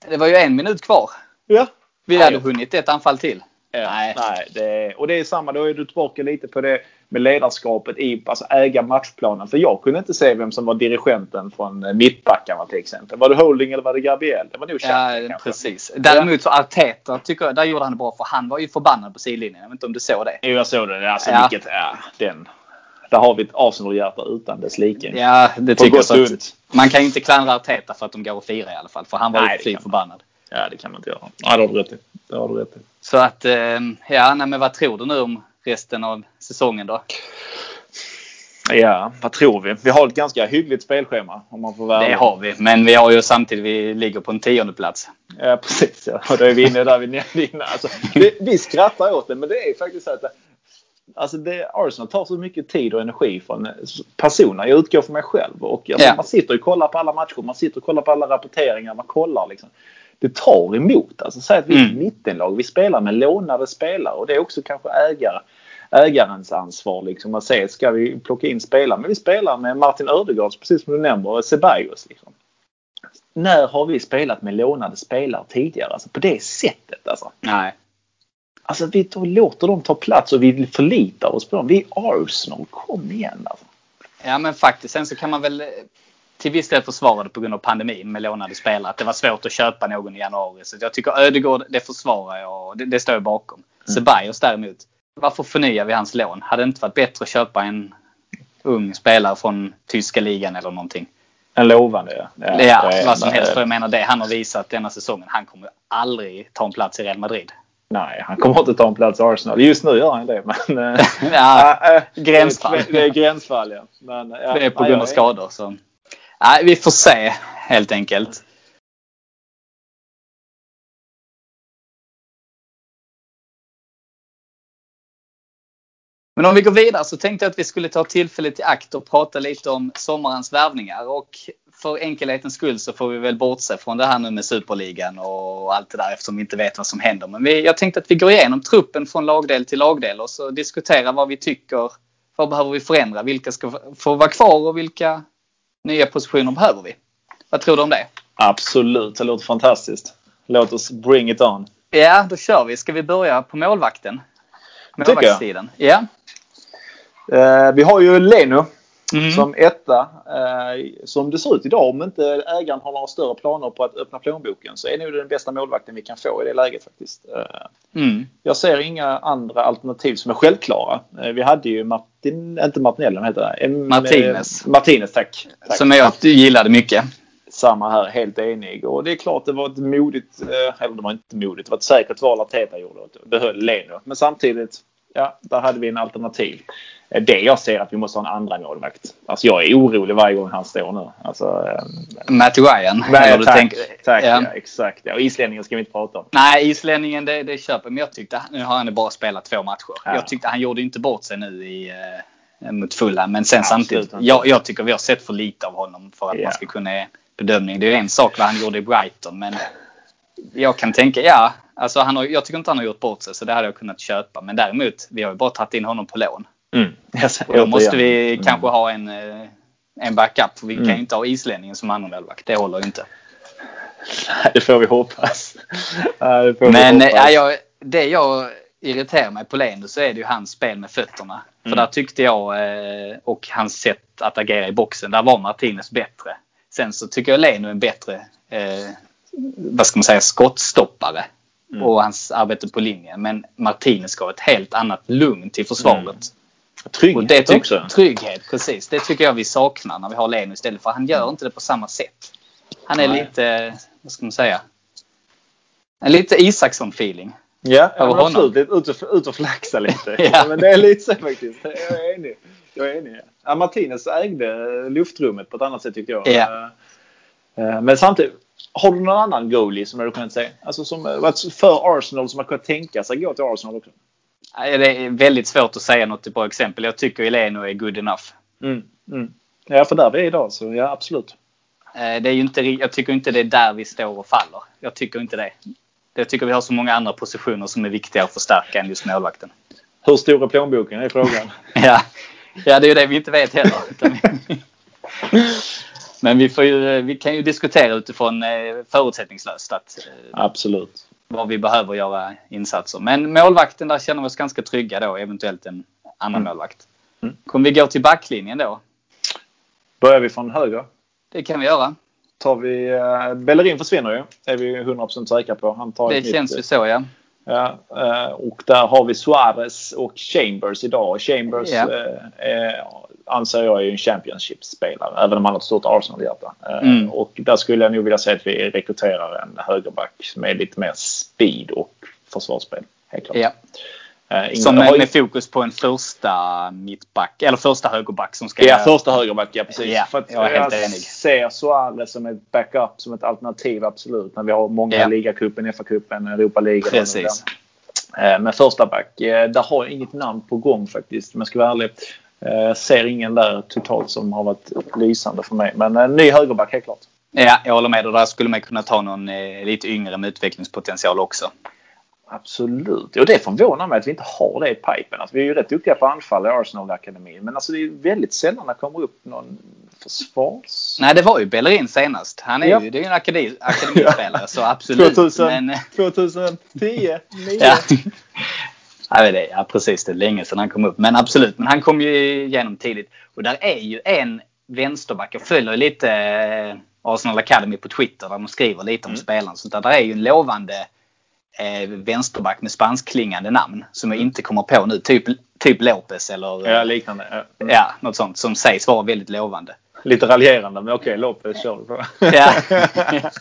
Det var ju en minut kvar. Ja. Vi Ja, hade ja. hunnit ett anfall till. Nej. Nej det och det är samma. Då är du tillbaka lite på det med ledarskapet i alltså äga matchplanen. För jag kunde inte se vem som var dirigenten från eh, mittbackarna till exempel. Var det Holding eller var det Gabriel? Det var nog Xhaka Ja, kanske. precis. Däremot så Arteta tycker jag, där gjorde han det bra för han var ju förbannad på sidlinjen. Jag vet inte om du såg det? Jo, jag såg det. Alltså, Ja. vilket, ja, den. Där har vi ett Arsenal-hjärta utan dess like. Ja, det På tycker jag. att man kan ju inte klandra Arteta för att de går och firar i alla fall. För han var ju fly förbannad. Ja, det kan man inte göra. Ja, det har du rätt i. Det har du rätt i. Så att, eh, ja, nej, men vad tror du nu om resten av säsongen då? Ja, vad tror vi? Vi har ett ganska hyggligt spelschema om man får vara Det har vi, men vi har ju samtidigt, vi ligger på en tionde plats. Ja, precis. Ja. Och då är vi inne där vi [laughs] nämnde innan. Alltså, vi, vi skrattar åt det, men det är faktiskt så att alltså det, Arsenal tar så mycket tid och energi från personer. Jag utgår från mig själv. Och, alltså, Ja. Man sitter och kollar på alla matcher, man sitter och kollar på alla rapporteringar, man kollar liksom. Det tar emot. Alltså, säg att vi är ett Mm. mittenlag. Vi spelar med lånade spelare och det är också kanske ägare, ägarens ansvar. Liksom, att säga, ska vi plocka in spelare? Men vi spelar med Martin Ödegaard, precis som du nämner, och Ceballos. Liksom. När har vi spelat med lånade spelare tidigare? Alltså på det sättet alltså. Nej. Alltså vi låter dem ta plats och vi förlitar oss på dem. Vi är Arsenal. Kom igen alltså. Ja men faktiskt. Sen så kan man väl eh, till viss del försvara det på grund av pandemin med lånade spelare. Att det var svårt att köpa någon i januari. Så jag tycker Ödegård, det försvarar jag och det, det står jag bakom. Ceballos däremot. Varför förnyar vi hans lån? Hade det inte varit bättre att köpa en ung spelare från tyska ligan eller någonting? En lovande ja. Ja, är- vad som helst. För jag menar det han har visat denna säsongen. Han kommer aldrig ta en plats i Real Madrid. Nej, han kommer inte ta en plats i Arsenal. Just nu gör han det. Men, [laughs] eh, Ja, [laughs] äh, gränsfall. Det, är gränsfall ja. Men, ja. det är på Nej, grund av skador. Så. Nej, vi får se helt enkelt. Men om vi går vidare så tänkte jag att vi skulle ta tillfället i akt och prata lite om sommarens värvningar. Och för enkelhetens skull så får vi väl bortse från det här nu med Superligan och allt det där eftersom vi inte vet vad som händer. Men vi, jag tänkte att vi går igenom truppen från lagdel till lagdel och så diskuterar vad vi tycker. Vad behöver vi förändra? Vilka ska få vara kvar och vilka nya positioner behöver vi? Vad tror du om det? Absolut, det låter fantastiskt. Låt oss bring it on. Ja, då kör vi. Ska vi börja på målvakten? Målvaktssidan. Ja. Eh, vi har ju Leno Mm. som etta. Eh, som det ser ut idag, om inte ägaren har några större planer på att öppna plånboken så är nog den bästa målvakten vi kan få i det läget faktiskt. Eh, Mm. jag ser inga andra alternativ som är självklara. Eh, vi hade ju Martin, inte Martinelli, heter det? Martinez. Martinez, tack. tack. Som jag gillade mycket. Samma här, helt enig. Och det är klart det var ett modigt, eller det var inte modigt, det var ett säkert val att Teta gjorde behöll Leno. Men samtidigt, ja, där hade vi en alternativ. Eh, Det jag ser att vi måste ha en andra målvakt. Alltså jag är orolig varje gång han står nu. Alltså, eh, Matt Ryan. nej, tack, tänker- tack ja. ja. exakt. Ja, och islänningen ska vi inte prata om. Nej, islänningen det, det köper Men jag tyckte, nu har han bara spelat två matcher. Ja. Jag tyckte han gjorde inte bort sig nu i, eh, mot Fulham. Men sen samtidigt, absolut inte. jag, jag tycker vi har sett för lite av honom för att man ska kunna bedömning. Det är en sak vad han gjorde i Brighton. Men jag kan tänka, ja. Alltså han har, jag tycker inte han har gjort bort sig så det hade jag kunnat köpa. Men däremot, vi har ju bara tagit in honom på lån. Mm. [laughs] Yes, Och då måste vi Mm. kanske ha en, eh, en backup. För vi kan Mm. ju inte ha islänningen som andra målvakt. Det håller ju inte. Nej, det får vi hoppas. Nej, det får vi Men hoppas. äh, jag, det jag irriterar mig på Leno så är det ju hans spel med fötterna. För Mm. där tyckte jag, eh, och hans sätt att agera i boxen, där var Martinez bättre. Sen så tycker jag Leno är en bättre, eh, vad ska man säga, skottstoppare. Mm. Och hans arbete på linjen. Men Martinez ha ett helt annat lugn till försvaret. Mm. Och Trygghet det tyck- också. Trygghet, precis. Det tycker jag vi saknar när vi har Leno istället. För han gör inte det på samma sätt. Han är Nej. lite, vad ska man säga? En lite Isaksson-feeling. Ja, Över honom. absolut. Ut och, ut och flaxa lite. [laughs] Ja. ja. Men det är lite så faktiskt. Jag är enig. Jag är enig. Ja, Martinez ägde luftrummet på ett annat sätt tyckte jag. Ja. Eh, Men samtidigt, har du någon annan goalie som du kunnat säga? Alltså som eh, varit för Arsenal som har kunnat tänka sig gå till Arsenal också? Det är väldigt svårt att säga något bra exempel. Jag tycker Eleno är good enough. Mm. Mm. Ja, för där vi är idag så ja, absolut. Eh, Det är inte, jag tycker inte det är där vi står och faller. Jag tycker inte det. Jag tycker vi har så många andra positioner som är viktiga att förstärka än just målvakten. Hur stor är plånboken är frågan. [laughs] Ja, ja det är ju det vi inte vet heller. [laughs] [laughs] Men vi, får ju, vi kan ju diskutera utifrån eh, förutsättningslöst att, eh, absolut. vad vi behöver göra insatser. Men målvakten, där känner vi oss ganska trygga då. Eventuellt en annan Mm. målvakt. Mm. Kommer vi gå till backlinjen då? Börjar vi från höger. Det kan vi göra. Tar vi... Uh, Bellerin försvinner ju. är vi 100% säkra på. Han tar Det känns nytt, ju så ja. Ja, eh, och där har vi Suarez och Chambers idag. Chambers Ja. eh, anser jag är en Championship-spelare. Även om han har ett stort Arsenal-hjärta. Eh, Mm. Och där skulle jag nog vilja säga att vi rekryterar en högerback med lite mer speed och försvarsspel. Helt klart. Ja. Eh, Ingvar Som med, med fokus på en första mittback, eller första högerback som ska Ja, första högerback, ja precis. Ja, För jag är helt jag enig. ser Suarez som ett backup, som ett alternativ absolut. Men vi har många Ja. ligacupen, FA-cupen, Europa League. Precis. Eh, Men första back, eh, där har jag inget namn på gång faktiskt. Men jag ska vara ärlig. Jag ser ingen där totalt som har varit lysande för mig. Men en ny högerback helt klart. Ja, jag håller med. Och där skulle man kunna ta någon lite yngre med utvecklingspotential också. Absolut. Och det förvånar mig att vi inte har det i pipen. Alltså, vi är ju rätt duktiga på anfall i Arsenal-akademin. Men alltså, det är väldigt sällan det kommer upp någon försvars... Nej, det var ju Bellerin senast. Han är Ja. ju det är ju en akademi, [laughs] akademispelare, så absolut. 2000, Men, eh, 2010, 9. ja. Ja, det är, ja, precis. Det är länge sedan han kom upp. Men absolut. Men han kom ju igenom tidigt. Och där är ju en vänsterback. Jag följer lite eh, Arsenal Academy på Twitter där de skriver lite om Mm. spelaren. Så där, där är ju en lovande eh, vänsterback med spanskklingande namn som jag inte kommer på nu. Typ, typ Lopez eller Ja, liknande. Ja. Mm. ja, något sånt som sägs vara väldigt lovande. Lite raljerande, men okej, Lopez kör vi på. Ja. [laughs]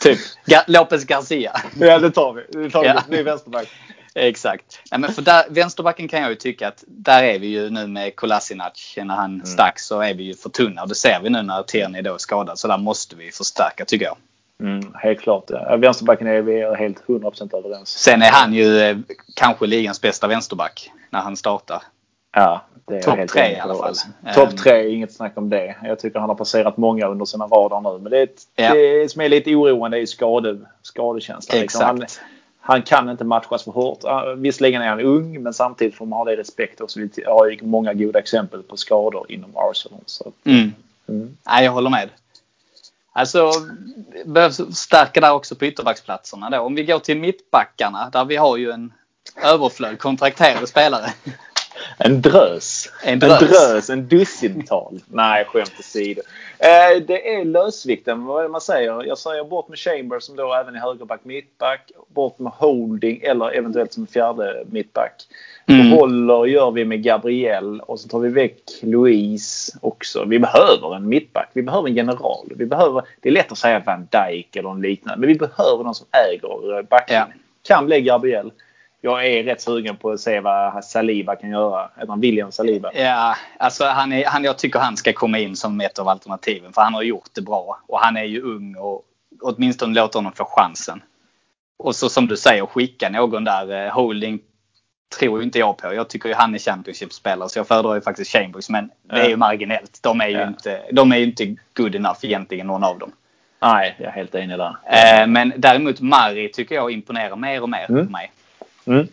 typ Ga- Lopez Garcia. ja, det tar vi. Det tar vi. Ja. Ny vänsterback. Exakt. Ja, men för där, vänsterbacken kan jag ju tycka att där är vi ju nu med Kolasinac. När han Mm. stack så är vi ju för tunna. Och det ser vi nu när Tierney då är skadad. Så där måste vi förstärka tycker jag. Mm, helt klart. Ja. Vänsterbacken är vi är helt 100% överens. Sen är han ju eh, kanske ligans bästa vänsterback när han startar. Ja, det är Topp helt tre i alla fall. alltså. Ehm. Topp tre, inget snack om det. Jag tycker han har passerat många under sina radar nu. Men det, är ett, Ja. det som är lite oroande är ju skade, skadekänslan. liksom. Han, Exakt. han kan inte matchas för hårt. Ja, Visserligen är han ung, men samtidigt får man ha det i respekt också. Vi har ju många goda exempel på skador inom Arsenal. Så, att, Mm. mm. Nej, jag håller med. Alltså, behövs stärka där också på ytterbacksplatserna då. Om vi går till mittbackarna där vi har ju en överflöd kontrakterade spelare. En drös. En drös. En drös. En dussintal. Nej, skämt åsido. Eh, det är lösvikten. Vad är det man säger? Jag säger bort med Chambers som då även är högerback, mittback. Bort med Holding eller eventuellt som fjärde mittback. Mm. Behåller gör vi med Gabriel och så tar vi väck Louise också. Vi behöver en mittback. Vi behöver en general. Vi behöver, det är lätt att säga Van Dijk eller en liknande. Men vi behöver någon som äger eh, backen. Ja. Kan bli Gabriel. Jag är rätt sugen på att se vad Saliba kan göra. Han William Saliba? Ja, alltså han är, han, jag tycker han ska komma in som ett av alternativen. För han har gjort det bra. Och han är ju ung och åtminstone låter honom få chansen. Och så som du säger, skicka någon där. eh, Holding tror inte jag på. Jag tycker ju han är Championship-spelare. Så jag föredrar ju faktiskt Chambers. Men det är ju marginellt. De är ju, Ja. inte, de är ju inte good enough egentligen, någon av dem. Nej, jag är helt enig där. Eh, men däremot Mari tycker jag imponerar mer och mer Mm. på mig. Mm.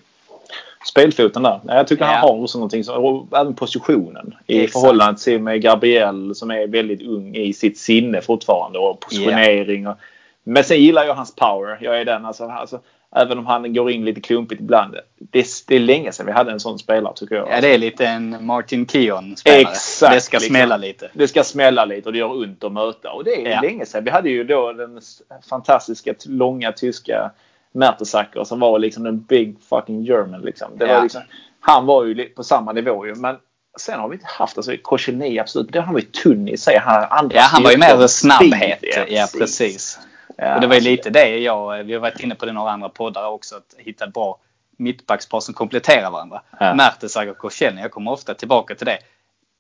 Spelfoten där. Jag tycker han Ja. har också någonting. Som, även positionen. I Exakt. förhållande till med Gabriel som är väldigt ung i sitt sinne fortfarande. Och positionering. Och, men sen gillar jag hans power. Jag är den. Alltså, alltså, även om han går in lite klumpigt ibland. Det, det är länge sedan vi hade en sån spelare tycker jag. Ja, det är lite en Martin Keon-spelare. Exakt, Det ska liksom. smälla lite. Det ska smälla lite och det gör ont att möta. Och det är Ja. länge sedan. Vi hade ju då den fantastiska långa tyska Mertesacker som var liksom en big fucking German. Liksom. Det Ja. var liksom, han var ju på samma nivå ju. Men sen har vi inte haft, alltså Koscielny absolut. Det han var ju tunn i sig. Han, andra Ja, han var ju mer snabbhet. Ja, precis. Ja, och det var ju lite det jag, vi har varit inne på det i några andra poddar också, att hitta bra mittbackspar som kompletterar varandra. Ja. Mertesacker och Koscielny, jag kommer ofta tillbaka till det.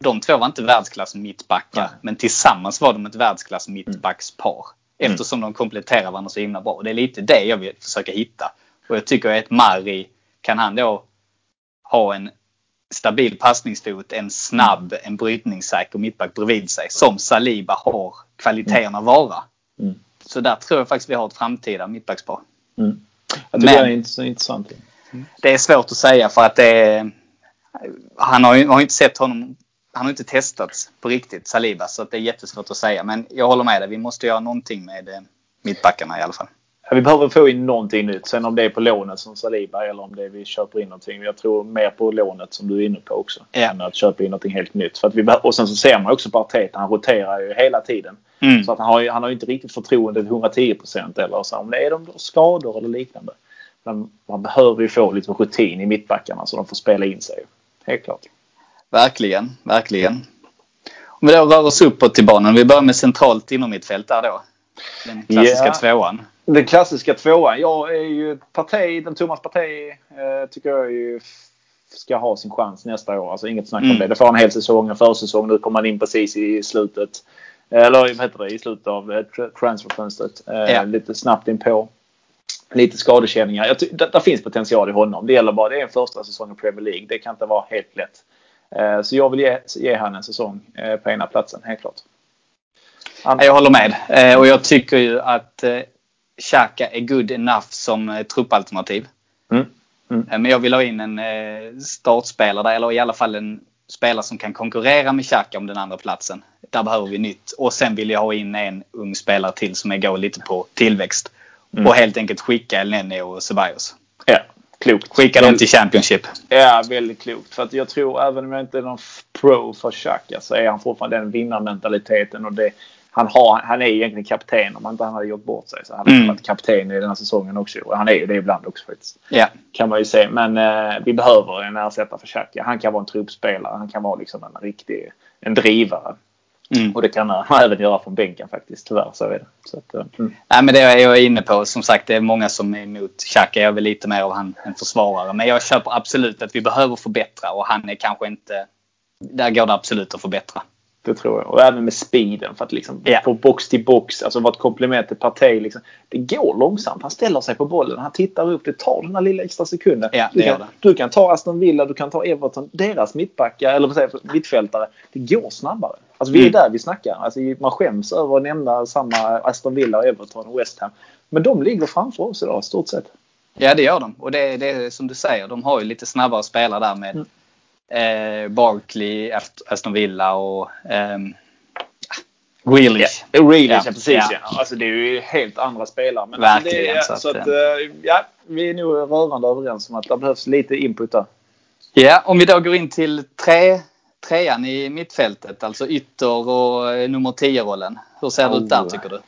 De två var inte världsklass mittbackar, Nej. men tillsammans var de ett världsklass mittbackspar. Mm. Eftersom de kompletterar varandra så himla bra. Och det är lite det jag vill försöka hitta. Och jag tycker att Mari, kan han då ha en stabil passningsfot, en snabb, en brytningssäker mittback bredvid sig. Som Saliba har kvaliteterna vara. Mm. Så där tror jag faktiskt vi har ett framtida mittbackspar. Mm. Jag tycker Men- det är int- intressant. Det är svårt att säga för att det är, Han har ju har inte sett honom. Han har inte testats på riktigt, Saliba. Så det är jättesvårt att säga. Men jag håller med dig. Vi måste göra någonting med eh, mittbackarna i alla fall. Ja, vi behöver få in någonting nytt. Sen om det är på lånet som Saliba eller om det är vi köper in någonting. Jag tror mer på lånet som du är inne på också. Ja. Än att köpa in någonting helt nytt. För att vi och sen så ser man också på Arteta. Han roterar ju hela tiden. Mm. Så att han har ju han har inte riktigt förtroende till 110 eller så. Om det är de skador eller liknande. Men man behöver ju få lite rutin i mittbackarna så de får spela in sig. Helt klart. Verkligen, verkligen. Om vi då rör oss uppåt till banan. Vi börjar med centralt inom mitt fält där då. Den klassiska yeah. tvåan. Den klassiska tvåan. Jag är ju parti, den Thomas Partey eh, tycker jag ju ska ha sin chans nästa år. Alltså inget snack om mm. det. Det får en hel säsong, en försäsong. Nu kommer han in precis i slutet. Eller vad heter det? I slutet av eh, transferfönstret. Eh, ja. Lite snabbt inpå. Lite skadekänningar. Det, det finns potential i honom. Det gäller bara, det är en första säsong i Premier League. Det kan inte vara helt lätt. Eh, så jag vill ge, ge han en säsong på ena platsen, helt klart. Han... Jag håller med. Och jag tycker ju att Xhaka är good enough som truppalternativ. Mm. Mm. Men jag vill ha in en startspelare där, eller i alla fall en spelare som kan konkurrera med Xhaka om den andra platsen. Där behöver vi nytt. Och sen vill jag ha in en ung spelare till som går lite på tillväxt. Mm. Och helt enkelt skicka El Nene och Ceballos. Ja, klokt. Skicka dem till Championship. Ja, väldigt klokt. För att jag tror, även om jag inte är någon pro för Xhaka, så är han fortfarande den vinnarmentaliteten. Och det, han, har, han är egentligen kapten. Om han inte hade gjort bort sig så hade han mm. varit kapten i den här säsongen också. Och han är ju det ibland också faktiskt. Ja. Kan man ju se. Men eh, vi behöver en ersättare för Xhaka. Han kan vara en truppspelare. Han kan vara liksom en riktig en drivare. Mm. Och det kan han [laughs] även göra från bänken faktiskt. Tyvärr så är det. Så att, eh, mm. Nej, men det är jag inne på. Som sagt, det är många som är emot Xhaka. Jag är väl lite mer av han en försvarare. Men jag köper absolut att vi behöver förbättra och han är kanske inte... Där går det absolut att förbättra. Det tror jag. Och även med speeden för att liksom yeah. få box till box. Alltså vara ett komplement till Partey. Liksom. Det går långsamt. Han ställer sig på bollen. Han tittar upp. Det tar den här lilla extra sekunden. Yeah, du, kan, du kan ta Aston Villa. Du kan ta Everton. Deras mittbackar, eller vad säger mittfältare. Det går snabbare. Alltså vi är mm. där vi snackar. Alltså, man skäms över att nämna samma Aston Villa, Everton och West Ham. Men de ligger framför oss idag, stort sett. Ja, det gör de. Och det, det är som du säger. De har ju lite snabbare spelare där med mm eh, Barkley, Aston Villa och eh, Grealish. Ja, Grealish, ja, precis. Ja. Ja. Alltså, det är ju helt andra spelare. Men Verkligen. Alltså, det, så, så att, eh, ja, vi är nog rörande överens om att det behövs lite input där. Ja, om vi då går in till tre, trean i mittfältet, alltså ytter och eh, nummer 10-rollen. Hur ser det oh. ut där tycker du?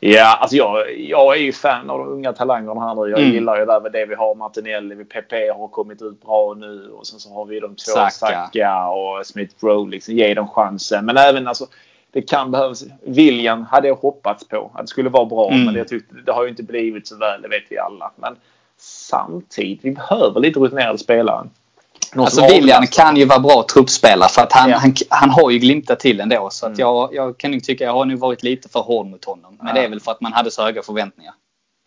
Ja, alltså jag, jag är ju fan av de unga talangerna här nu. Jag mm. gillar ju där det vi har. Martinelli, PP har kommit ut bra nu och sen så har vi de två Saka, Saka och Smith Rowe. Liksom, ge dem chansen. Men även alltså det kan behövas. William hade jag hoppats på att det skulle vara bra. Mm. Men det, tyckte, det har ju inte blivit så väl, det vet vi alla. Men samtidigt, vi behöver lite rutinerade spelare. Alltså William kan ju vara bra truppspelare för att han, ja. han, han har ju glimtat till ändå. Så att mm. jag, jag kan nog tycka jag har nu varit lite för hård mot honom. Men ja. det är väl för att man hade så höga förväntningar.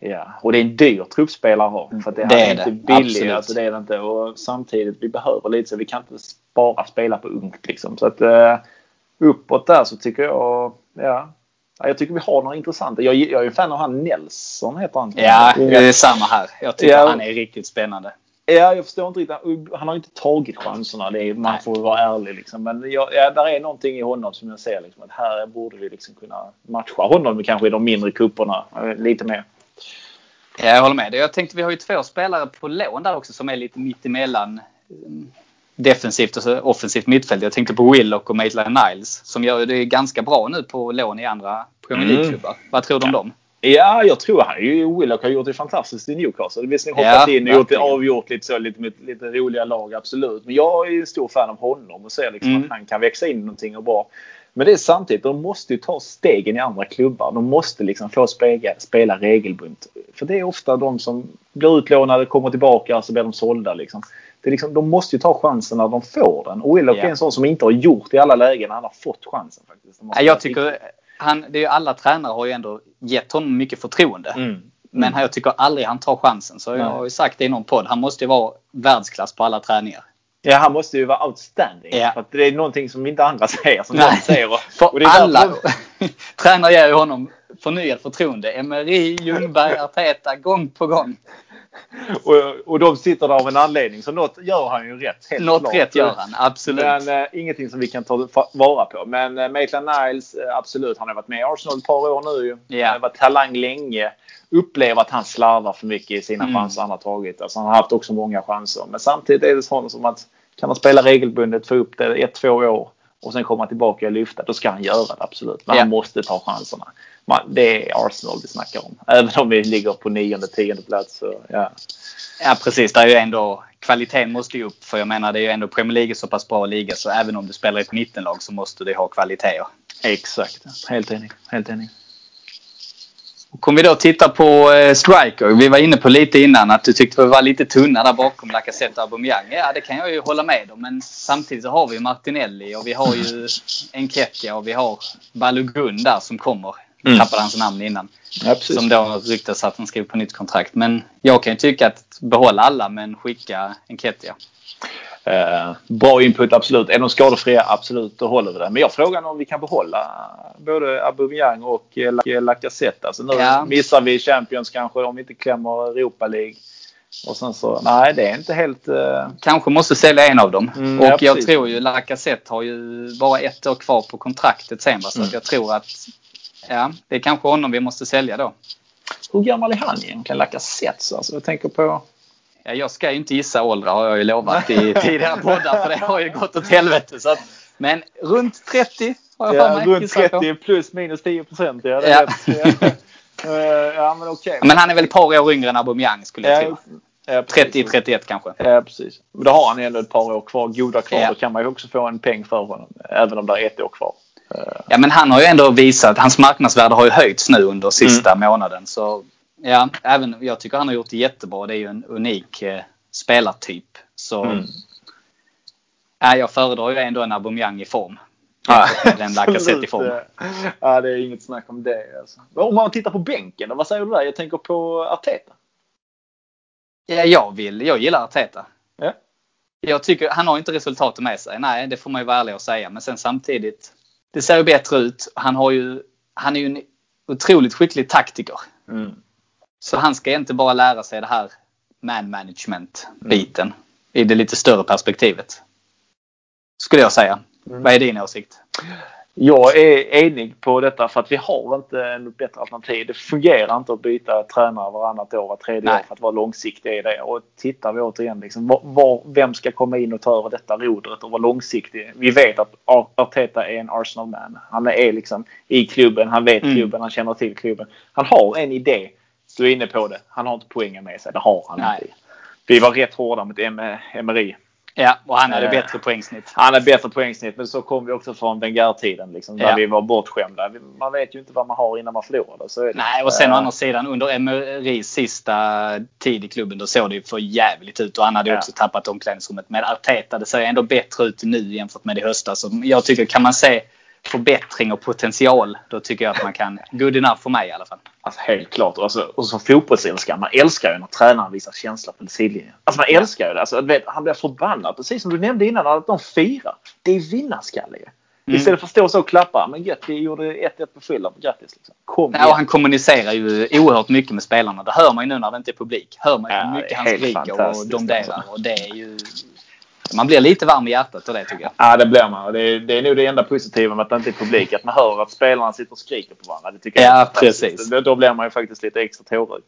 Ja, och det är en dyr truppspelare att ha. För det, det är inte billigt. Alltså det är det inte. Och samtidigt, vi behöver lite så vi kan inte bara spela på ungt liksom. Så att uh, uppåt där så tycker jag, ja. Jag tycker vi har några intressanta. Jag, jag är en fan av han Nelson heter han. Ja, det är samma här. Jag tycker ja. han är riktigt spännande. Ja, jag förstår inte riktigt. Han har inte tagit chanserna. Det är, man får vara ärlig. Liksom. Men jag, ja, där är någonting i honom som jag ser liksom, att här borde vi liksom kunna matcha honom kanske i de mindre kupperna lite mer. Ja, jag håller med. Jag tänkte vi har ju två spelare på lån där också som är lite mittemellan mm, defensivt och offensivt mittfält. Jag tänkte på Willock och Maitland Niles som gör det ganska bra nu på lån i andra Premier mm. League-klubbar. Mm. Vad tror du om ja. dem? Ja, jag tror han ju, Willock har gjort det fantastiskt i Newcastle. Visserligen hoppat ja, in och gjort avgjort lite så, lite med lite roliga lag, absolut. Men jag är en stor fan av honom och ser liksom mm. att han kan växa in någonting och bra. Men det är samtidigt, de måste ju ta stegen i andra klubbar. De måste liksom få spela, spela regelbundet. För det är ofta de som blir utlånade, kommer tillbaka och så blir de sålda. Liksom. Det är liksom, de måste ju ta chansen när de får den. Och Willock yeah. är en sån som inte har gjort i alla lägen. Han har fått chansen faktiskt. Jag tycker han, det är ju, alla tränare har ju ändå gett honom mycket förtroende. Mm. Men mm. jag tycker aldrig han tar chansen. Så jag har ju sagt det i någon podd. Han måste ju vara världsklass på alla träningar. Ja, han måste ju vara outstanding. Ja. För det är någonting som inte andra [laughs] säger. Som Nej. säger. Och, för och alla [laughs] tränare ger ju honom förnyat förtroende. Emery, Ljungberg, Arteta gång på gång. [laughs] och, och de sitter där av en anledning. Så något gör han ju rätt. Helt något klart. rätt gör han, absolut. Men äh, ingenting som vi kan ta vara på. Men äh, Maitland Niles, äh, absolut. Han har varit med i Arsenal ett par år nu. Ja. Han har varit talang länge. Upplever att han slarvar för mycket i sina mm. chanser han har tagit. Alltså, han har haft också många chanser. Men samtidigt är det sånt som att kan han spela regelbundet, få upp det ett, två år och sen komma tillbaka och lyfta, då ska han göra det absolut. Men ja. han måste ta chanserna. man, det är Arsenal vi snackar om. Även om vi ligger på nionde, tionde plats. Så, ja. ja, precis. Det är ju ändå, kvaliteten måste ju upp. För jag menar, det är ju ändå Premier League så pass bra liga. Så även om du spelar i ett mittenlag så måste du ha kvaliteter. Exakt. Helt enig. Helt enig. Kom vi då titta på eh, striker. Vi var inne på lite innan att du tyckte vi var lite tunna där bakom Lacazette och Aubameyang. Ja, det kan jag ju hålla med om. Men samtidigt så har vi Martinelli och vi har ju Enketia och vi har Balogun där som kommer. Mm. Tappade hans namn innan. Ja, som då ryktas att han skriver på nytt kontrakt. Men jag kan ju tycka att behålla alla men skicka Enketia. Eh, bra input absolut. Är de skadefria? Absolut, då håller vi det. Men jag frågar om vi kan behålla både Aubameyang och Lacazette. Alltså nu ja. missar vi Champions kanske om vi inte klämmer Europa League. Och sen så, nej det är inte helt... Uh... Kanske måste sälja en av dem. Mm, och ja, jag tror ju Lacazette har ju bara ett år kvar på kontraktet sen. Va? Så mm. jag tror att ja, det är kanske honom vi måste sälja då. Hur gammal är han egentligen, Lacazette? Alltså, jag tänker på... Ja, jag ska ju inte gissa åldrar har jag ju lovat i tidigare poddar för det har ju gått åt helvete. Så att, men runt 30 har jag ja, mig. Runt 30 plus minus 10 procent. Ja, ja. uh, ja, men okej. Okay. Men han är väl ett par år yngre än Aubameyang skulle jag tro. Ja, 30-31 kanske. Ja, precis. Men då har han ändå ett par år kvar, goda kvar. Ja. Då kan man ju också få en peng för honom. Även om det är ett år kvar. Ja, men han har ju ändå visat, hans marknadsvärde har ju höjts nu under sista mm. månaden. Så Ja, även jag tycker han har gjort det jättebra. Det är ju en unik eh, spelartyp. Så mm. ja, jag föredrar ju ändå en Aubameyang i form. Ja, den Lacazette i form. Ja, det är inget snack om det. Alltså. Om man tittar på bänken, vad säger du där? Jag tänker på Arteta. Ja, jag, vill, jag gillar Arteta. Ja. Jag tycker, han har inte resultatet med sig. Nej, det får man ju vara ärlig och säga. Men sen samtidigt, det ser ju bättre ut. Han, har ju, han är ju en otroligt skicklig taktiker. Mm. Så han ska inte bara lära sig det här man management biten mm. i det lite större perspektivet. Skulle jag säga. Mm. Vad är din åsikt? Jag är enig på detta för att vi har inte något bättre alternativ. Det fungerar inte att byta tränare varannat år, var tredje Nej. år för att vara långsiktig i det. Och tittar vi återigen, liksom, var, var, vem ska komma in och ta över detta rodret och vara långsiktig? Vi vet att Arteta är en Arsenal-man. Han är liksom i klubben, han vet mm. klubben, han känner till klubben. Han har en idé du är inne på det. Han har inte poängen med sig. Det har han Nej. inte. Vi var rätt hårda mot Emery. Ja, och han hade eh, bättre poängsnitt. Han hade bättre poängsnitt, men så kom vi också från Wenger-tiden. Liksom, där ja. vi var bortskämda. Man vet ju inte vad man har innan man förlorade. Så Nej, och sen å eh. andra sidan under Emerys sista tid i klubben då såg det ju för jävligt ut. Och han hade ja. också tappat omklädningsrummet. Men Arteta, det ser ändå bättre ut nu jämfört med i höstas. Så jag tycker, kan man se förbättring och potential, då tycker jag att man kan... Good enough för mig i alla fall. Alltså helt klart. Alltså, och som fotbollsälskare, man älskar ju när tränaren visar känsla på sidlinjen. Alltså man älskar ju det. Alltså, vet, han blir förbannad, precis som du nämnde innan, att de firar. Det är vinnarskalle ju. Mm. Istället för att stå så och klappa. Men gött, vi gjorde 1-1 på Fulham. Grattis! Liksom. Kom ja, och han kommunicerar ju oerhört mycket med spelarna. Det hör man ju nu när det inte är publik. Hör man ju ja, hur mycket han skriker och domderar. Alltså. Och det är ju man blir lite varm i hjärtat av det tycker jag. Ja, det blir man. Det är, det är nog det enda positiva med att det inte är publik. Att man hör att spelarna sitter och skriker på varandra. Det tycker ja, jag precis. Då, då blir man ju faktiskt lite extra tårögd.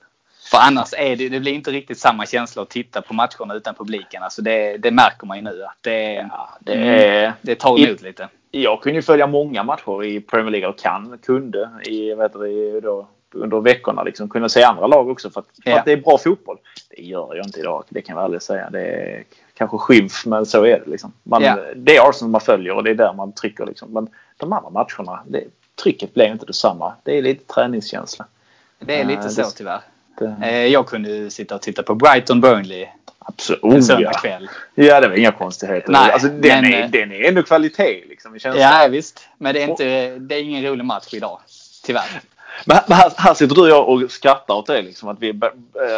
För annars är det, det blir inte riktigt samma känsla att titta på matcherna utan publiken. Alltså det, det märker man ju nu att det, ja, det, är, det tar emot lite. Jag kunde ju följa många matcher i Premier League och kan, kunde i, heter det, då, under veckorna. Liksom, kunna se andra lag också för, att, för ja. att det är bra fotboll. Det gör jag inte idag, det kan jag ärligt säga. Det kanske skymf, men så är det. Liksom. Man, yeah. Det är Arsenal man följer och det är där man trycker. Liksom. Men de andra matcherna, det, trycket blev inte detsamma. Det är lite träningskänsla. Det är lite uh, så det, tyvärr. Det, eh, jag kunde sitta och titta på Brighton Burnley Absolut. En söndagkväll. Ja. ja, det var inga konstigheter. Nej, alltså, den, men, är, eh, den är ändå kvalitet. Liksom, ja, visst. Men det är, inte, det är ingen rolig match idag. Tyvärr. Men här, här sitter du och jag och skrattar åt det. Liksom, att vi är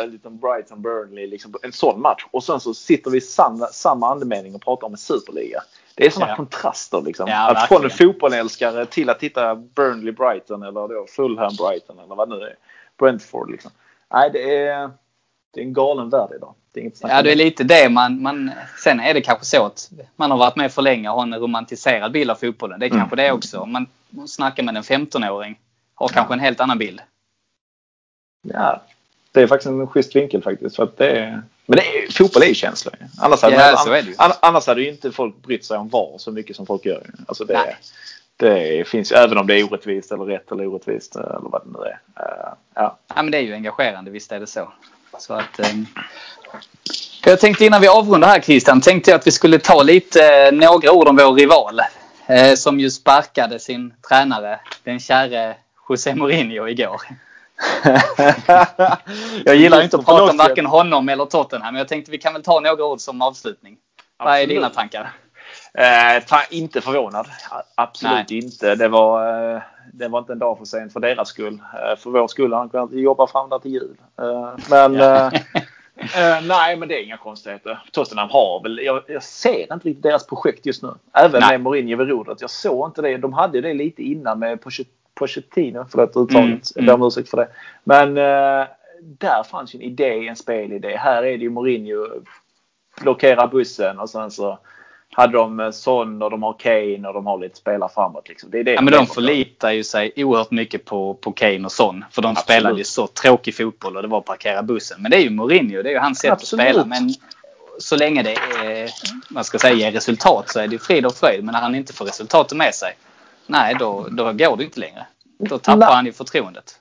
äh, lite Brighton Burnley. Liksom, en sån match. Och sen så sitter vi i samma, samma andemening och pratar om en superliga. Det är sådana ja. kontraster. Liksom. Ja, att från en fotbollsälskare till att titta Burnley Brighton eller då Fulham Brighton eller vad nu är. Brentford liksom. Nej, det är, det är en galen värld idag. Det är ja, det är lite det man, man... Sen är det kanske så att man har varit med för länge och har en romantiserad bild av fotbollen. Det är kanske mm. det också. Om man snackar med en 15-åring har kanske en helt annan bild. Ja, det är faktiskt en schysst vinkel faktiskt. För att det är, men det är, fotboll är ju känslor. Annars hade, ja, man, an, annars hade ju inte folk brytt sig om VAR så mycket som folk gör. Alltså det, Det finns även om det är orättvist eller rätt eller orättvist eller vad det nu är. Ja. ja men det är ju engagerande, visst är det så. så att, um... Jag tänkte innan vi avrundar här Christian, tänkte jag att vi skulle ta lite, några ord om vår rival. Eh, som ju sparkade sin tränare, den käre José Mourinho igår. [laughs] jag gillar inte att prata om varken honom eller Tottenham, men jag tänkte vi kan väl ta några ord som avslutning. Absolut. Vad är dina tankar? Eh, inte förvånad. Absolut Nej. inte. Det var, eh, det var inte en dag för sent för deras skull. Eh, för vår skull har han kunnat jobba fram där till jul. Eh, men. [laughs] Eh, nej, men det är inga konstigheter. Tottenham har väl, jag, jag, ser inte riktigt deras projekt just nu. Även nej. med Mourinho vid rodret. Jag såg inte det. De hade det lite innan med Pochettino, förlåt uttalet. Mm. Jag ber om ursäkt för det. Men eh, där fanns ju en idé, en spelidé. Här är det ju Mourinho blockera bussen och sen så hade de Son och de har Kane och de har lite spelare framåt. Liksom. Det är det ja, men de förlitar ju sig oerhört mycket på, på Kane och Son. För de Absolut. spelade ju så tråkig fotboll och det var att parkera bussen. Men det är ju Mourinho, det är ju hans sätt Absolut. att spela. Men så länge det är, man ska säga, ger resultat så är det frid och fröjd. Men när han inte får resultatet med sig, nej då, då går det inte längre. Då tappar nej. han ju förtroendet.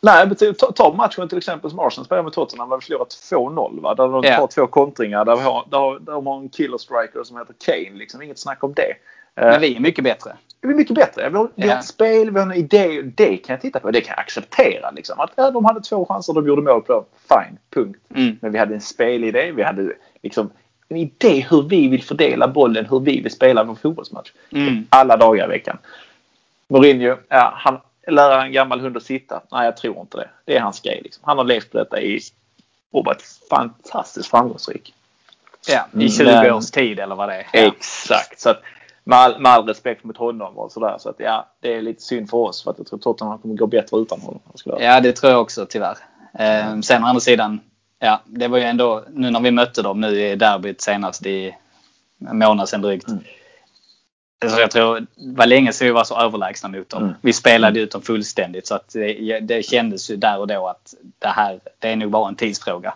Nej, ta, ta matchen till exempel som Arsenal spelar med Tottenham där vi förlorat 2-0. Va? Där de yeah. tar två kontringar. Där, vi har, där, där de har en killer striker som heter Kane. Liksom. Inget snack om det. Men vi är mycket bättre. Vi är mycket bättre. Vi har, vi har ett spel, vi har en idé. Det kan jag titta på. Det kan jag acceptera. Liksom. Att ja, de hade två chanser de gjorde mål på. Fine, punkt. Mm. Men vi hade en spelidé. Vi hade liksom en idé hur vi vill fördela bollen, hur vi vill spela vår fotbollsmatch. Mm. Alla dagar i veckan. Mourinho, ja, han, lära en gammal hund att sitta? Nej, jag tror inte det. Det är hans grej. Liksom. Han har levt på detta i och varit fantastiskt framgångsrik. Ja, i 20 Men, års tid eller vad det är. Exakt. Så att, med, all, med all respekt mot honom och sådär. Så att ja, det är lite synd för oss för att jag tror Tottenham kommer gå bättre utan honom. Ja, det tror jag också tyvärr. Eh, sen å andra sidan, ja, det var ju ändå nu när vi mötte dem nu i derbyt senast i en månad sedan drygt. Mm. Alltså jag tror det var länge sedan vi var så överlägsna mot dem. Mm. Vi spelade ut dem fullständigt så att det, det kändes ju där och då att det här det är nog bara en tidsfråga.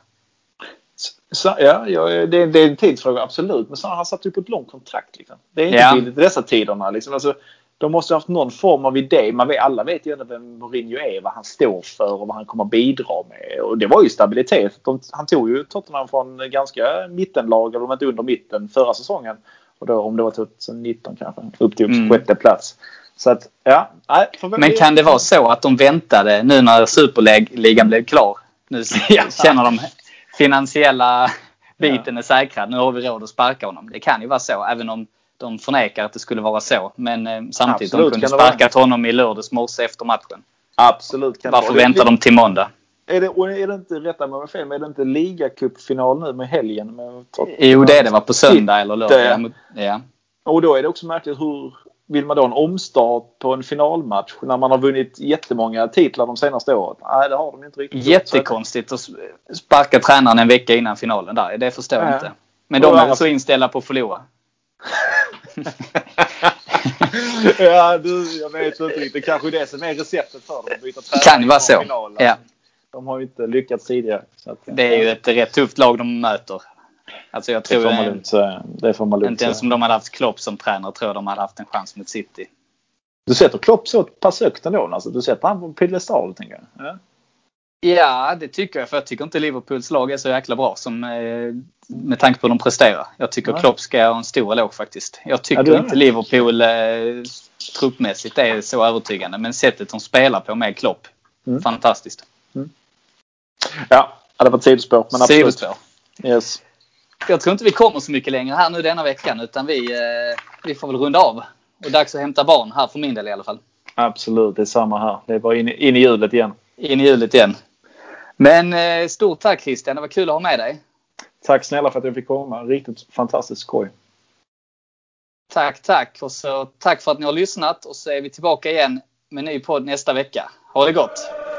Så, ja, ja det, det, är en tidsfråga absolut. Men så, han satt ju på ett långt kontrakt. Liksom. Det är inte ja. billigt i dessa tiderna. Liksom. Alltså, de måste ha haft någon form av idé. Man vet, alla vet ju ändå vem Mourinho är, vad han står för och vad han kommer bidra med. Och det var ju stabilitet. De, han tog ju Tottenham från ganska mittenlag, eller om inte under mitten, förra säsongen. Och då, om det var 2019 kanske, upp till mm. sjätte plats. Så att, ja. Nej, Men kan det vara så att de väntade nu när superligan blev klar? Nu [laughs] känner de finansiella biten är säkrad. Nu har vi råd att sparka honom. Det kan ju vara så, även om de förnekar att det skulle vara så. Men eh, samtidigt, Absolut, de kunde sparkat honom i lördags morse efter matchen. Absolut. Varför väntar de till måndag? Är det, är det inte, rätta mig om jag fel, men är det inte ligacupfinal nu med helgen? Med, jo, det är det. var på söndag eller lördag. Ja. Och då är det också märkligt hur vill man då en omstart på en finalmatch när man har vunnit jättemånga titlar de senaste åren? Nej, det har de inte riktigt. Jättekonstigt att sparka tränaren en vecka innan finalen där. Det förstår jag inte. Men de är väl så inställda på att förlora. [laughs] ja, du, jag vet inte riktigt. Kanske det som är receptet för dem. Att byta tränare kan ju vara så. Ja. De har ju inte lyckats tidigare. Att, det är ju ett rätt tufft lag de möter. Alltså jag tror det får man lugnt säga. Det får man lugnt Inte ens om de hade haft Klopp som tränare tror jag de hade haft en chans mot City. Du sätter Klopp så pass högt ändå? Alltså, du sätter han på piedestal tänker jag? Ja. ja, det tycker jag. För jag tycker inte Liverpools lag är så jäkla bra som eh, med tanke på hur de presterar. Jag tycker ja. Klopp ska ha en stor eloge faktiskt. Jag tycker ja, inte Liverpool eh, truppmässigt är så övertygande. Men sättet de spelar på med Klopp, mm. fantastiskt. Ja, det var ett sidospår. Men absolut. Sidospår. Yes. Jag tror inte vi kommer så mycket längre här nu denna veckan utan vi, eh, vi får väl runda av. Och dags att hämta barn här för min del i alla fall. Absolut, det är samma här. Det är bara in, in i hjulet igen. In i hjulet igen. Men eh, stort tack Christian, det var kul att ha med dig. Tack snälla för att jag fick komma. Riktigt fantastiskt skoj. Tack, tack. Och så tack för att ni har lyssnat och så är vi tillbaka igen med ny podd nästa vecka. Ha det gott!